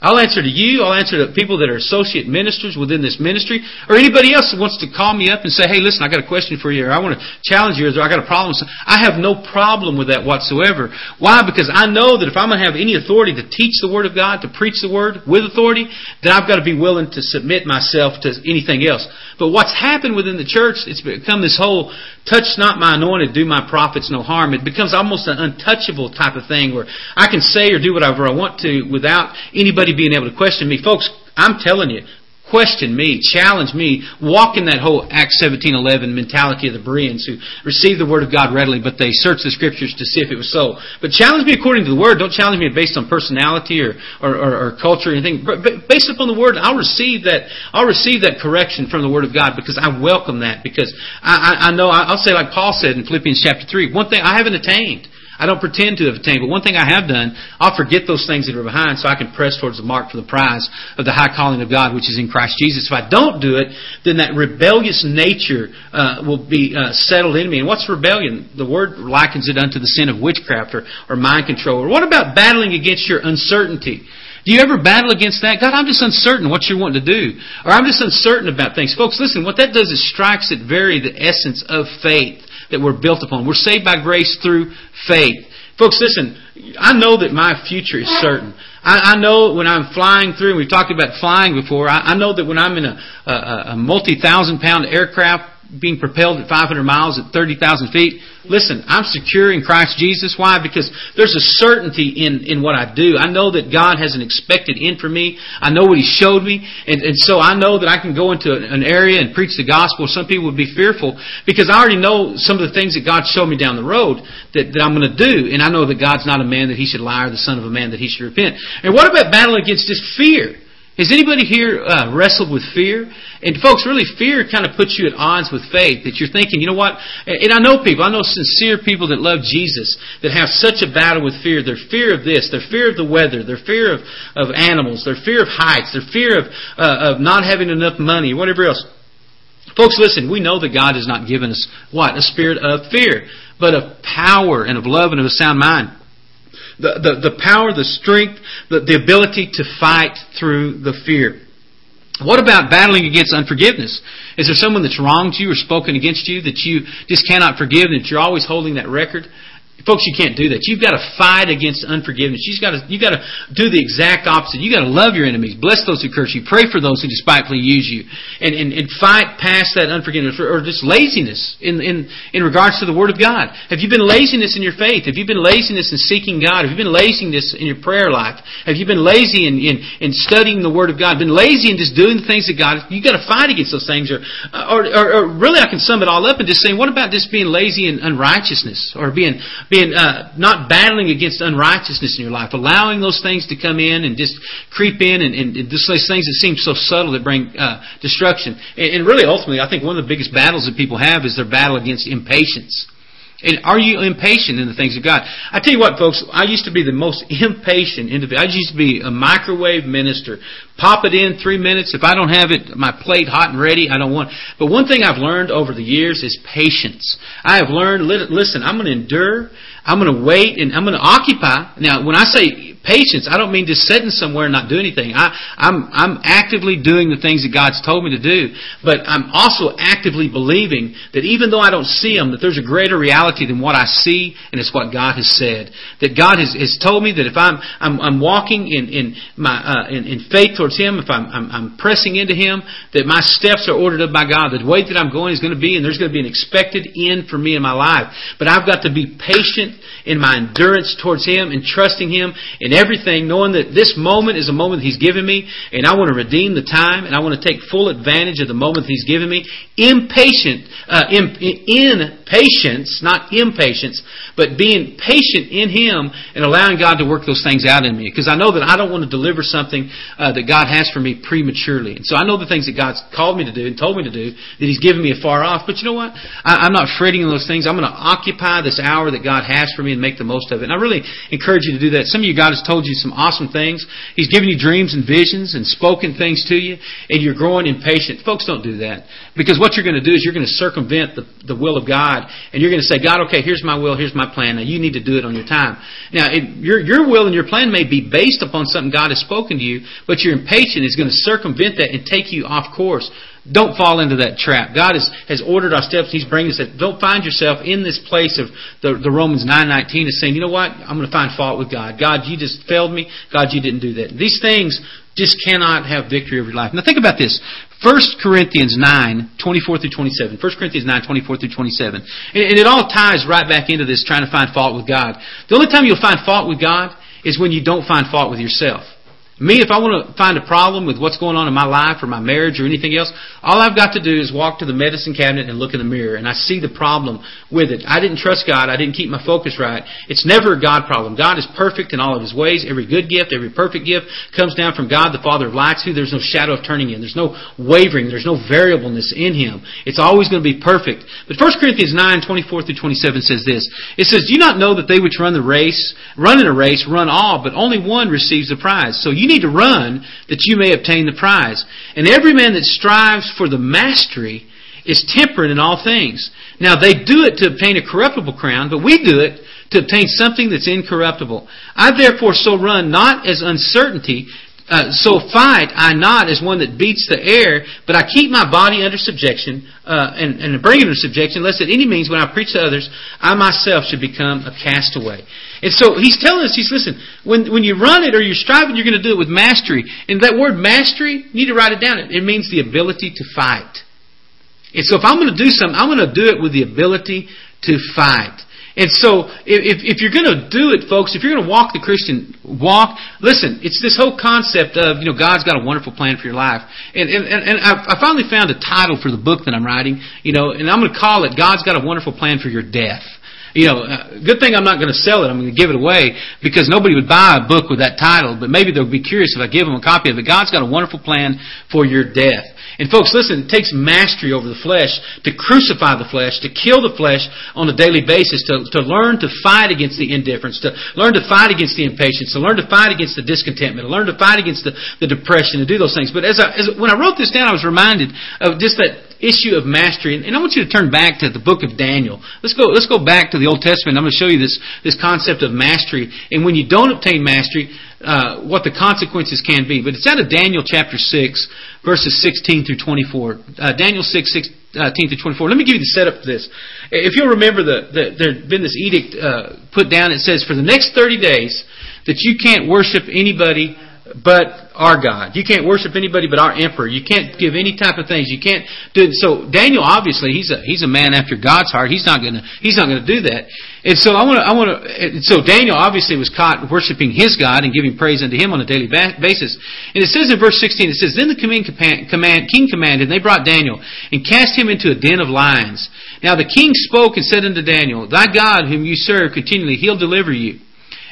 I'll answer to you. I'll answer to people that are associate ministers within this ministry, or anybody else that wants to call me up and say, "Hey, listen, I got a question for you, or I want to challenge you, or I got a problem." I have no problem with that whatsoever. Why? Because I know that if I'm going to have any authority to teach the Word of God, to preach the Word with authority, then I've got to be willing to submit myself to anything else. But what's happened within the church, it's become this whole touch not my anointed, do my prophets no harm. It becomes almost an untouchable type of thing where I can say or do whatever I want to without anybody being able to question me. Folks, I'm telling you, question me, challenge me, walk in that whole Acts 17:11 mentality of the Bereans who received the word of God readily, but they searched the scriptures to see if it was so. But challenge me according to the word. Don't challenge me based on personality or or, or, or culture or anything. But based upon the word, I'll receive that. I'll receive that correction from the word of God because I welcome that because I, I, I know I'll say like Paul said in Philippians chapter three. One thing I haven't attained. I don't pretend to have attained, but one thing I have done, I'll forget those things that are behind so I can press towards the mark for the prize of the high calling of God which is in Christ Jesus. If I don't do it, then that rebellious nature uh, will be uh, settled in me. And what's rebellion? The word likens it unto the sin of witchcraft or, or mind control. Or what about battling against your uncertainty? Do you ever battle against that? God, I'm just uncertain what you're wanting to do. Or I'm just uncertain about things. Folks, listen, what that does is strikes at very the essence of faith that we're built upon. We're saved by grace through faith. Folks, listen, I know that my future is certain. I, I know when I'm flying through, and we've talked about flying before, I, I know that when I'm in a, a, a multi-thousand pound aircraft, being propelled at 500 miles at 30,000 feet. Listen, I'm secure in Christ Jesus. Why? Because there's a certainty in, in what I do. I know that God has an expected end for me. I know what He showed me. And, and so I know that I can go into an area and preach the gospel. Some people would be fearful because I already know some of the things that God showed me down the road that, that I'm going to do. And I know that God's not a man that He should lie or the son of a man that He should repent. And what about battling against just fear? Has anybody here uh, wrestled with fear? And folks, really, fear kind of puts you at odds with faith. That you're thinking, you know what? And I know people, I know sincere people that love Jesus that have such a battle with fear. Their fear of this, their fear of the weather, their fear of, of animals, their fear of heights, their fear of, uh, of not having enough money, whatever else. Folks, listen, we know that God has not given us what? A spirit of fear, but of power and of love and of a sound mind the, the, the power, the strength, the, the ability to fight through the fear. What about battling against unforgiveness? Is there someone that's wronged you or spoken against you that you just cannot forgive and that you're always holding that record? Folks, you can't do that. You've got to fight against unforgiveness. You've got to, you've got to do the exact opposite. You've got to love your enemies, bless those who curse you, pray for those who despitefully use you, and, and, and fight past that unforgiveness or, just laziness in, in, in regards to the Word of God. Have you been laziness in your faith? Have you been laziness in seeking God? Have you been laziness in your prayer life? Have you been lazy in, in, in studying the Word of God? Been lazy in just doing the things that God, you've got to fight against those things. Or, or, or, or really I can sum it all up and just saying, what about just being lazy in unrighteousness? Or being, being uh, not battling against unrighteousness in your life, allowing those things to come in and just creep in and, and, and just those things that seem so subtle that bring uh, destruction. And, and really, ultimately, I think one of the biggest battles that people have is their battle against impatience. And are you impatient in the things of God? I tell you what, folks, I used to be the most impatient individual. I used to be a microwave minister. Pop it in three minutes. If I don't have it, my plate hot and ready, I don't want. But one thing I've learned over the years is patience. I have learned, listen, I'm going to endure. I'm going to wait and I'm going to occupy. Now, when I say patience, I don't mean just sitting somewhere and not doing anything. I, I'm, I'm actively doing the things that God's told me to do, but I'm also actively believing that even though I don't see them, that there's a greater reality than what I see, and it's what God has said. That God has, has told me that if I'm, I'm, I'm walking in, in my, uh, in, in faith towards Him, if I'm, I'm, I'm pressing into Him, that my steps are ordered up by God. The way that I'm going is going to be, and there's going to be an expected end for me in my life. But I've got to be patient in my endurance towards Him and trusting Him in everything, knowing that this moment is a moment that He's given me, and I want to redeem the time, and I want to take full advantage of the moment that He's given me. Impatient, uh, in, in patience, not impatience, but being patient in Him and allowing God to work those things out in me. Because I know that I don't want to deliver something uh, that God has for me prematurely. And so I know the things that God's called me to do and told me to do that He's given me afar off. But you know what? I, I'm not fretting on those things. I'm going to occupy this hour that God has for me and make the most of it. And I really encourage you to do that. Some of you, God has told you some awesome things. He's given you dreams and visions and spoken things to you, and you're growing impatient. Folks, don't do that. Because what you're going to do is you're going to circumvent the, the will of God, and you're going to say, God, okay, here's my will, here's my plan. Now, you need to do it on your time. Now, it, your, your will and your plan may be based upon something God has spoken to you, but your impatience is going to circumvent that and take you off course. Don't fall into that trap. God has, has ordered our steps. He's bringing us that. Don't find yourself in this place of the, the Romans 9.19 is saying, you know what? I'm going to find fault with God. God, you just failed me. God, you didn't do that. These things just cannot have victory over your life. Now think about this. 1 Corinthians 9, 24 through 27. 1 Corinthians 9, 24 through 27. And, and it all ties right back into this trying to find fault with God. The only time you'll find fault with God is when you don't find fault with yourself. Me, if I want to find a problem with what's going on in my life or my marriage or anything else, all I've got to do is walk to the medicine cabinet and look in the mirror, and I see the problem with it. I didn't trust God. I didn't keep my focus right. It's never a God problem. God is perfect in all of His ways. Every good gift, every perfect gift comes down from God, the Father of lights, who there's no shadow of turning in. There's no wavering. There's no variableness in Him. It's always going to be perfect. But 1 Corinthians 9, 24 through 27 says this. It says, Do you not know that they which run the race, run in a race, run all, but only one receives the prize? So you need to run that you may obtain the prize. And every man that strives for the mastery is temperate in all things. Now they do it to obtain a corruptible crown, but we do it to obtain something that's incorruptible. I therefore so run not as uncertainty, uh, so fight I not as one that beats the air, but I keep my body under subjection uh, and, and bring it under subjection, lest at any means when I preach to others, I myself should become a castaway. And so he's telling us, he's listen, when when you run it or you're striving, you're going to do it with mastery. And that word mastery, you need to write it down. It means the ability to fight. And so if I'm going to do something, I'm going to do it with the ability to fight. And so, if, if you're going to do it, folks, if you're going to walk the Christian walk, listen, it's this whole concept of, you know, God's got a wonderful plan for your life. And, and, and I, finally found a title for the book that I'm writing, you know, and I'm going to call it God's Got a Wonderful Plan for Your Death you know, uh, good thing I'm not going to sell it. I'm going to give it away because nobody would buy a book with that title. But maybe they'll be curious if I give them a copy of it. God's got a wonderful plan for your death. And folks, listen, it takes mastery over the flesh to crucify the flesh, to kill the flesh on a daily basis, to, to learn to fight against the indifference, to learn to fight against the impatience, to learn to fight against the discontentment, to learn to fight against the, the depression, to do those things. But as, I, as when I wrote this down, I was reminded of just that issue of mastery. And I want you to turn back to the book of Daniel. Let's go, let's go back to the Old Testament. I'm going to show you this, this concept of mastery. And when you don't obtain mastery, uh, what the consequences can be. But it's out of Daniel chapter 6, verses 16 through 24. Uh, Daniel 6, 16 uh, through 24. Let me give you the setup for this. If you'll remember, the, the, there's been this edict uh, put down that says for the next 30 days that you can't worship anybody but our God. You can't worship anybody but our emperor. You can't give any type of things. You can't do it. So Daniel, obviously, he's a he's a man after God's heart. He's not gonna he's not gonna do that. And so I want to I want to. So Daniel obviously was caught worshiping his God and giving praise unto Him on a daily basis. And it says in verse sixteen, it says, "Then the king command king commanded, and they brought Daniel and cast him into a den of lions. Now the king spoke and said unto Daniel, Thy God whom you serve continually, He'll deliver you."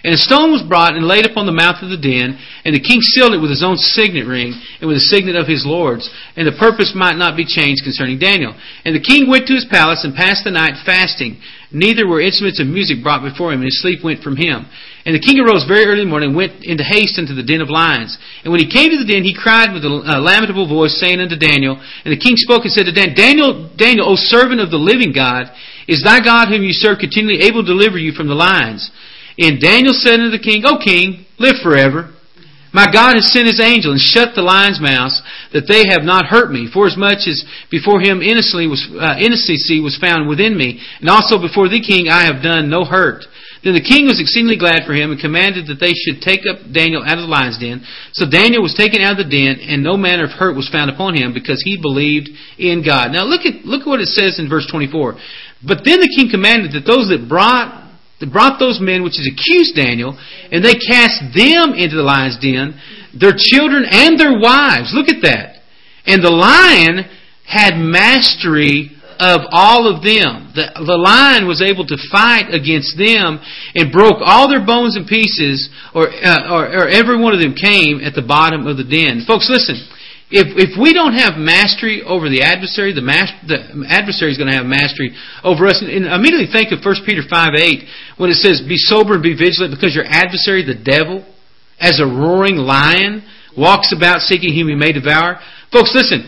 And a stone was brought and laid upon the mouth of the den, and the king sealed it with his own signet ring and with the signet of his lords, and the purpose might not be changed concerning Daniel. And the king went to his palace and passed the night fasting. Neither were instruments of music brought before him, and his sleep went from him. And the king arose very early in the morning and went into haste into the den of lions. And when he came to the den, he cried with a lamentable voice, saying unto Daniel, and the king spoke and said to Daniel, Daniel, Daniel, O servant of the living God, is thy God whom you serve continually able to deliver you from the lions? And Daniel said unto the king, O king, live forever. My God has sent his angel and shut the lions' mouths, that they have not hurt me, for as before him innocency was, uh, innocency was found within me, and also before the king I have done no hurt. Then the king was exceedingly glad for him, and commanded that they should take up Daniel out of the lions' den. So Daniel was taken out of the den, and no manner of hurt was found upon him, because he believed in God. Now look at look at what it says in verse twenty four. But then the king commanded that those that brought brought those men which is accused Daniel, and they cast them into the lion's den, their children and their wives. Look at that. And the lion had mastery of all of them. The, the lion was able to fight against them and broke all their bones and pieces, or, uh, or, or every one of them came at the bottom of the den. Folks, listen. If, if we don't have mastery over the adversary, the, mas- the adversary is going to have mastery over us. And, and immediately think of 1 Peter 5 8 when it says, Be sober and be vigilant because your adversary, the devil, as a roaring lion, walks about seeking whom he may devour. Folks, listen,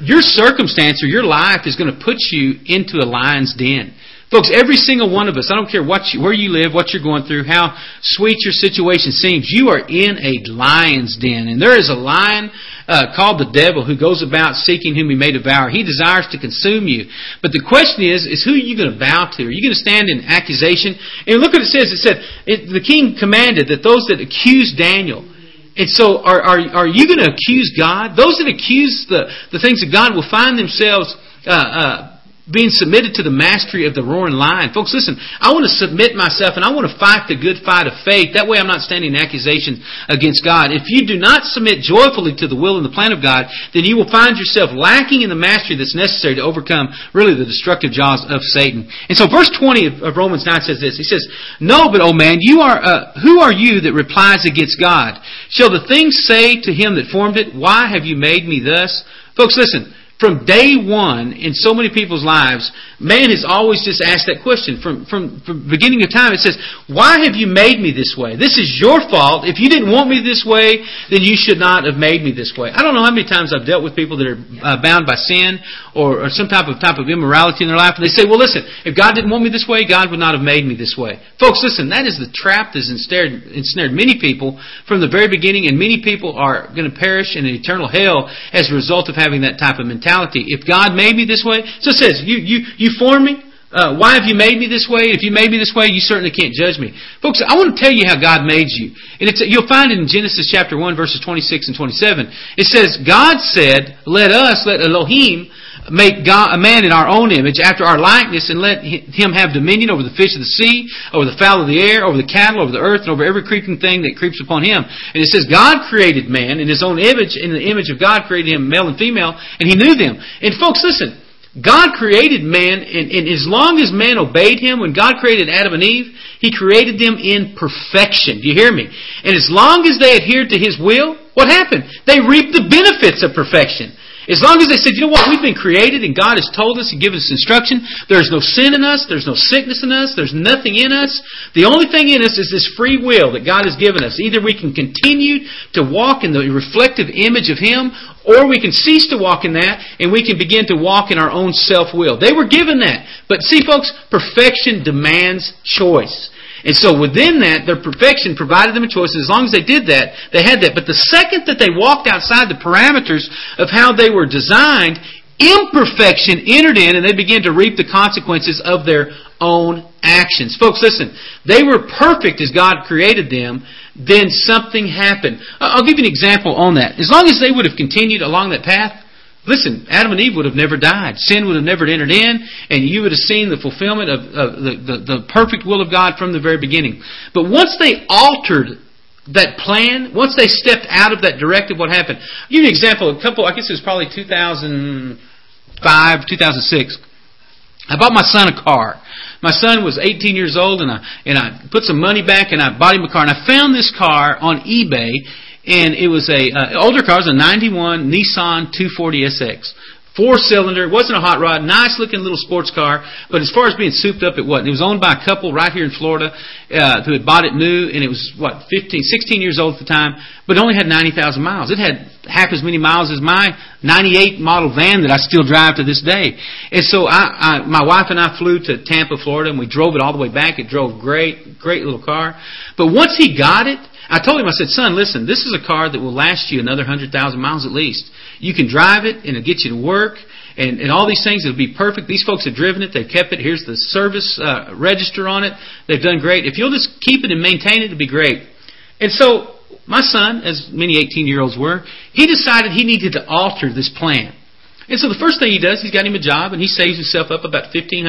your circumstance or your life is going to put you into a lion's den. Folks, every single one of us, I don't care what you, where you live, what you're going through, how sweet your situation seems, you are in a lion's den. And there is a lion uh, called the devil who goes about seeking whom he may devour. He desires to consume you. But the question is, is who are you going to bow to? Are you going to stand in accusation? And look what it says. It said, it, the king commanded that those that accuse Daniel, and so are, are, are you going to accuse God? Those that accuse the, the things of God will find themselves uh, uh, being submitted to the mastery of the roaring lion. Folks, listen, I want to submit myself and I want to fight the good fight of faith. That way I'm not standing in accusation against God. If you do not submit joyfully to the will and the plan of God, then you will find yourself lacking in the mastery that's necessary to overcome really the destructive jaws of Satan. And so verse 20 of, Romans 9 says this. He says, No, but, O man, you are, uh, who are you that replies against God? Shall the things say to him that formed it, Why have you made me thus? Folks, listen from day one in so many people's lives, man has always just asked that question. From, from, from beginning of time, it says, Why have you made me this way? This is your fault. If you didn't want me this way, then you should not have made me this way. I don't know how many times I've dealt with people that are uh, bound by sin or, or some type of type of immorality in their life, and they say, Well, listen, if God didn't want me this way, God would not have made me this way. Folks, listen, that is the trap that's ensnared, ensnared many people from the very beginning, and many people are going to perish in an eternal hell as a result of having that type of mentality mentality. If God made me this way, so it says, you, you, you formed me. Uh, why have you made me this way? If you made me this way, you certainly can't judge me. Folks, I want to tell you how God made you. And it's, you'll find it in Genesis chapter 1 verses 26 and 27. It says, God said, let us, let Elohim, make God, a man in our own image, after our likeness, and let him have dominion over the fish of the sea, over the fowl of the air, over the cattle, over the earth, and over every creeping thing that creeps upon him. And it says, God created man in his own image, in the image of God created him, male and female, and he knew them. And folks, listen, God created man, and, and as long as man obeyed him, when God created Adam and Eve, he created them in perfection. Do you hear me? And as long as they adhered to his will, what happened? They reaped the benefits of perfection. As long as they said, you know what, we've been created and God has told us and given us instruction. There's no sin in us. There's no sickness in us. There's nothing in us. The only thing in us is this free will that God has given us. Either we can continue to walk in the reflective image of Him or we can cease to walk in that and we can begin to walk in our own self-will. They were given that. But see folks, perfection demands choice. And so within that, their perfection provided them a choice. As long as they did that, they had that. But the second that they walked outside the parameters of how they were designed, imperfection entered in and they began to reap the consequences of their own actions. Folks, listen. They were perfect as God created them. Then something happened. I'll give you an example on that. As long as they would have continued along that path, Listen, Adam and Eve would have never died. Sin would have never entered in, and you would have seen the fulfillment of, of the, the, the perfect will of God from the very beginning. But once they altered that plan, once they stepped out of that directive, what happened? I'll give you an example. A couple, I guess it was probably 2005, 2006. I bought my son a car. My son was 18 years old, and I and I put some money back, and I bought him a car. And I found this car on eBay and it was a uh, older car. It was a '91 Nissan 240SX, four cylinder. It wasn't a hot rod, nice looking little sports car. But as far as being souped up, it wasn't. It was owned by a couple right here in Florida uh, who had bought it new, and it was what 15, 16 years old at the time, but it only had 90,000 miles. It had half as many miles as my 98 model van that I still drive to this day. And so I, I, my wife and I flew to Tampa, Florida, and we drove it all the way back. It drove great, great little car. But once he got it I told him, I said, son, listen, this is a car that will last you another 100,000 miles at least. You can drive it, and it'll get you to work, and, and all these things. It'll be perfect. These folks have driven it. They've kept it. Here's the service uh, register on it. They've done great. If you'll just keep it and maintain it, it'll be great. And so my son, as many 18-year-olds were, he decided he needed to alter this plan. And so the first thing he does, he's got him a job, and he saves himself up about $1,500,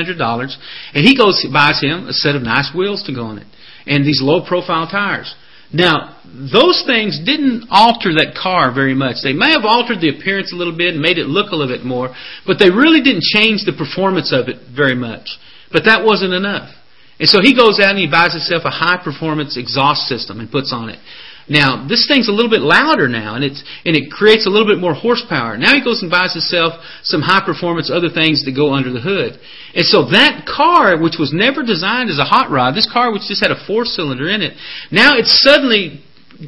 and he goes buys him a set of nice wheels to go on it, and these low-profile tires. Now, those things didn't alter that car very much. They may have altered the appearance a little bit and made it look a little bit more, but they really didn't change the performance of it very much. But that wasn't enough. And so he goes out and he buys himself a high performance exhaust system and puts on it. Now, this thing's a little bit louder now, and it's and it creates a little bit more horsepower. Now he goes and buys himself some high performance other things that go under the hood. And so that car, which was never designed as a hot rod, this car which just had a four cylinder in it, now it's suddenly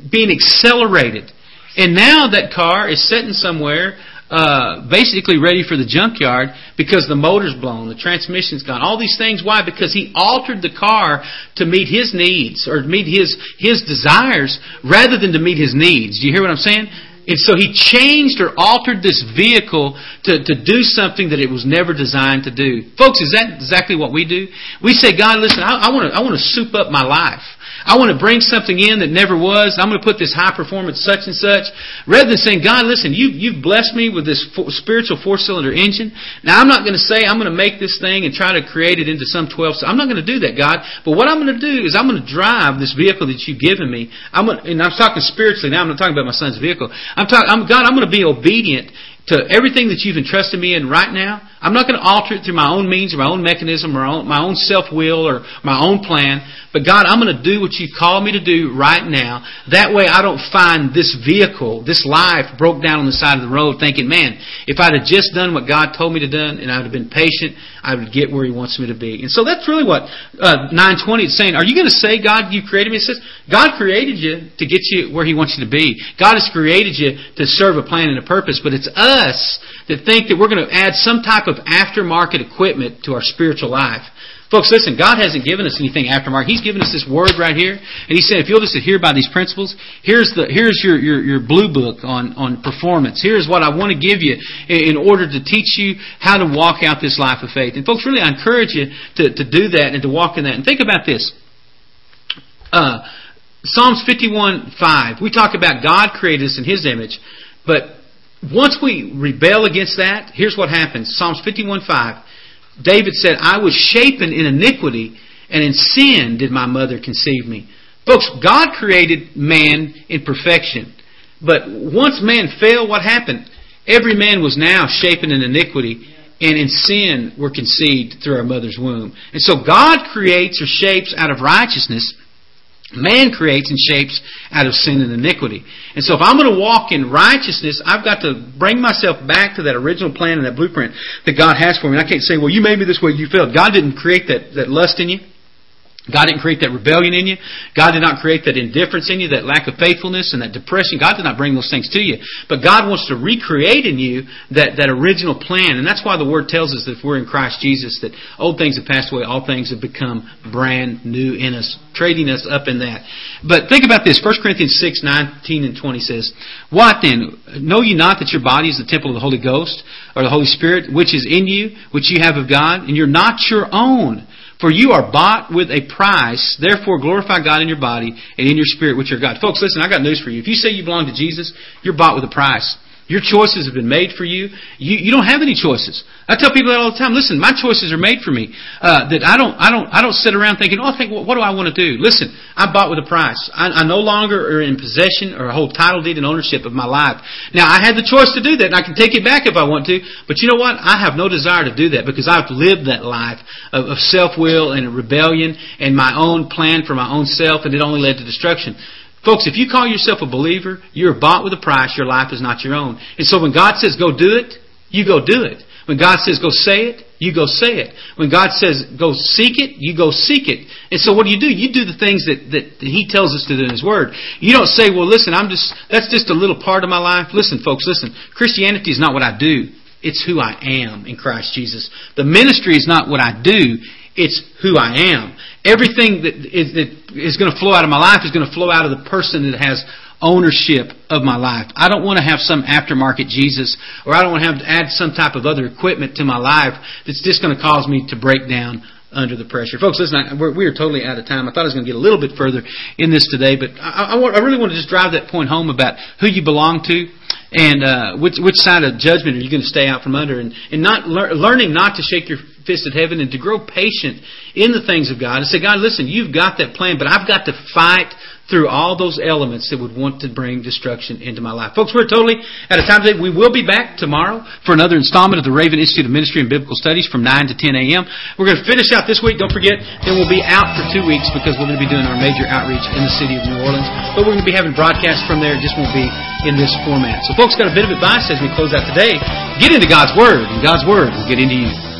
being accelerated. And now that car is sitting somewhere uh, basically ready for the junkyard because the motor's blown, the transmission's gone. All these things. Why? Because he altered the car to meet his needs or meet his his desires rather than to meet his needs. Do you hear what I'm saying? And so he changed or altered this vehicle to, to do something that it was never designed to do. Folks, is that exactly what we do? We say, God, listen, I, I want to I want to soup up my life. I want to bring something in that never was. I'm going to put this high performance such and such. Rather than saying, God, listen, you, you've blessed me with this spiritual four cylinder engine. Now I'm not going to say I'm going to make this thing and try to create it into some 12. I'm not going to do that, God. But what I'm going to do is I'm going to drive this vehicle that you've given me. I'm going, and I'm talking spiritually now. I'm not talking about my son's vehicle. I'm talking, I'm, God, I'm going to be obedient to everything that you've entrusted me in right now. I'm not going to alter it through my own means or my own mechanism or my own self-will or my own plan. But God, I'm going to do what you call me to do right now. That way I don't find this vehicle, this life broke down on the side of the road thinking, man, if I'd have just done what God told me to do and I would have been patient, I would get where He wants me to be. And so that's really what uh, 920 is saying. Are you going to say, God, you created me? It says, God created you to get you where He wants you to be. God has created you to serve a plan and a purpose, but it's us that think that we're going to add some type of aftermarket equipment to our spiritual life. Folks, listen, God hasn't given us anything aftermarket. He's given us this word right here. And He said, if you'll just adhere by these principles, here's the, here's your, your, your blue book on, on performance. Here's what I want to give you in order to teach you how to walk out this life of faith. And folks, really, I encourage you to, to do that and to walk in that. And think about this. Uh, Psalms 51, 5. We talk about God created us in His image, but once we rebel against that, here's what happens. Psalms 51 5. David said, I was shapen in iniquity, and in sin did my mother conceive me. Folks, God created man in perfection. But once man fell, what happened? Every man was now shapen in iniquity, and in sin were conceived through our mother's womb. And so God creates or shapes out of righteousness Man creates and shapes out of sin and iniquity. And so if I'm going to walk in righteousness, I've got to bring myself back to that original plan and that blueprint that God has for me. I can't say, well, you made me this way, you failed. God didn't create that, that lust in you. God didn't create that rebellion in you. God did not create that indifference in you, that lack of faithfulness and that depression. God did not bring those things to you. But God wants to recreate in you that, that original plan. And that's why the Word tells us that if we're in Christ Jesus, that old things have passed away, all things have become brand new in us, trading us up in that. But think about this. 1 Corinthians 6, 19 and 20 says, What then? Know ye not that your body is the temple of the Holy Ghost, or the Holy Spirit, which is in you, which you have of God, and you're not your own? For you are bought with a price, therefore glorify God in your body and in your spirit, which are God. Folks, listen, I got news for you. If you say you belong to Jesus, you're bought with a price. Your choices have been made for you. You, you don't have any choices. I tell people that all the time. Listen, my choices are made for me. Uh, that I don't, I don't, I don't sit around thinking, oh, I think, what, do I want to do? Listen, I'm bought with a price. I, I no longer are in possession or hold title deed and ownership of my life. Now, I had the choice to do that, and I can take it back if I want to. But you know what? I have no desire to do that because I've lived that life of, of self will and rebellion and my own plan for my own self, and it only led to destruction. Folks, if you call yourself a believer, you're bought with a price, your life is not your own. And so when God says go do it, you go do it. When God says go say it, you go say it. When God says go seek it, you go seek it. And so what do you do? You do the things that, that, He tells us to do in His Word. You don't say, well listen, I'm just, that's just a little part of my life. Listen folks, listen. Christianity is not what I do. It's who I am in Christ Jesus. The ministry is not what I do. It's who I am. Everything that is, that is going to flow out of my life is going to flow out of the person that has ownership of my life. I don't want to have some aftermarket Jesus, or I don't want to have to add some type of other equipment to my life that's just going to cause me to break down under the pressure. Folks, listen, I, we're, we are totally out of time. I thought I was going to get a little bit further in this today, but I, I, I really want to just drive that point home about who you belong to and uh, which, which side of judgment are you going to stay out from under, and, and not lear- learning not to shake your fist at heaven and to grow patient in the things of God and say, God, listen, you've got that plan, but I've got to fight through all those elements that would want to bring destruction into my life. Folks, we're totally out of time today. We will be back tomorrow for another installment of the Raven Institute of Ministry and Biblical Studies from 9 to 10 a.m. We're going to finish out this week. Don't forget, then we'll be out for two weeks because we're going to be doing our major outreach in the city of New Orleans. But we're going to be having broadcasts from there. It just won't be in this format. So folks, got a bit of advice as we close out today. Get into God's Word, and God's Word will get into you.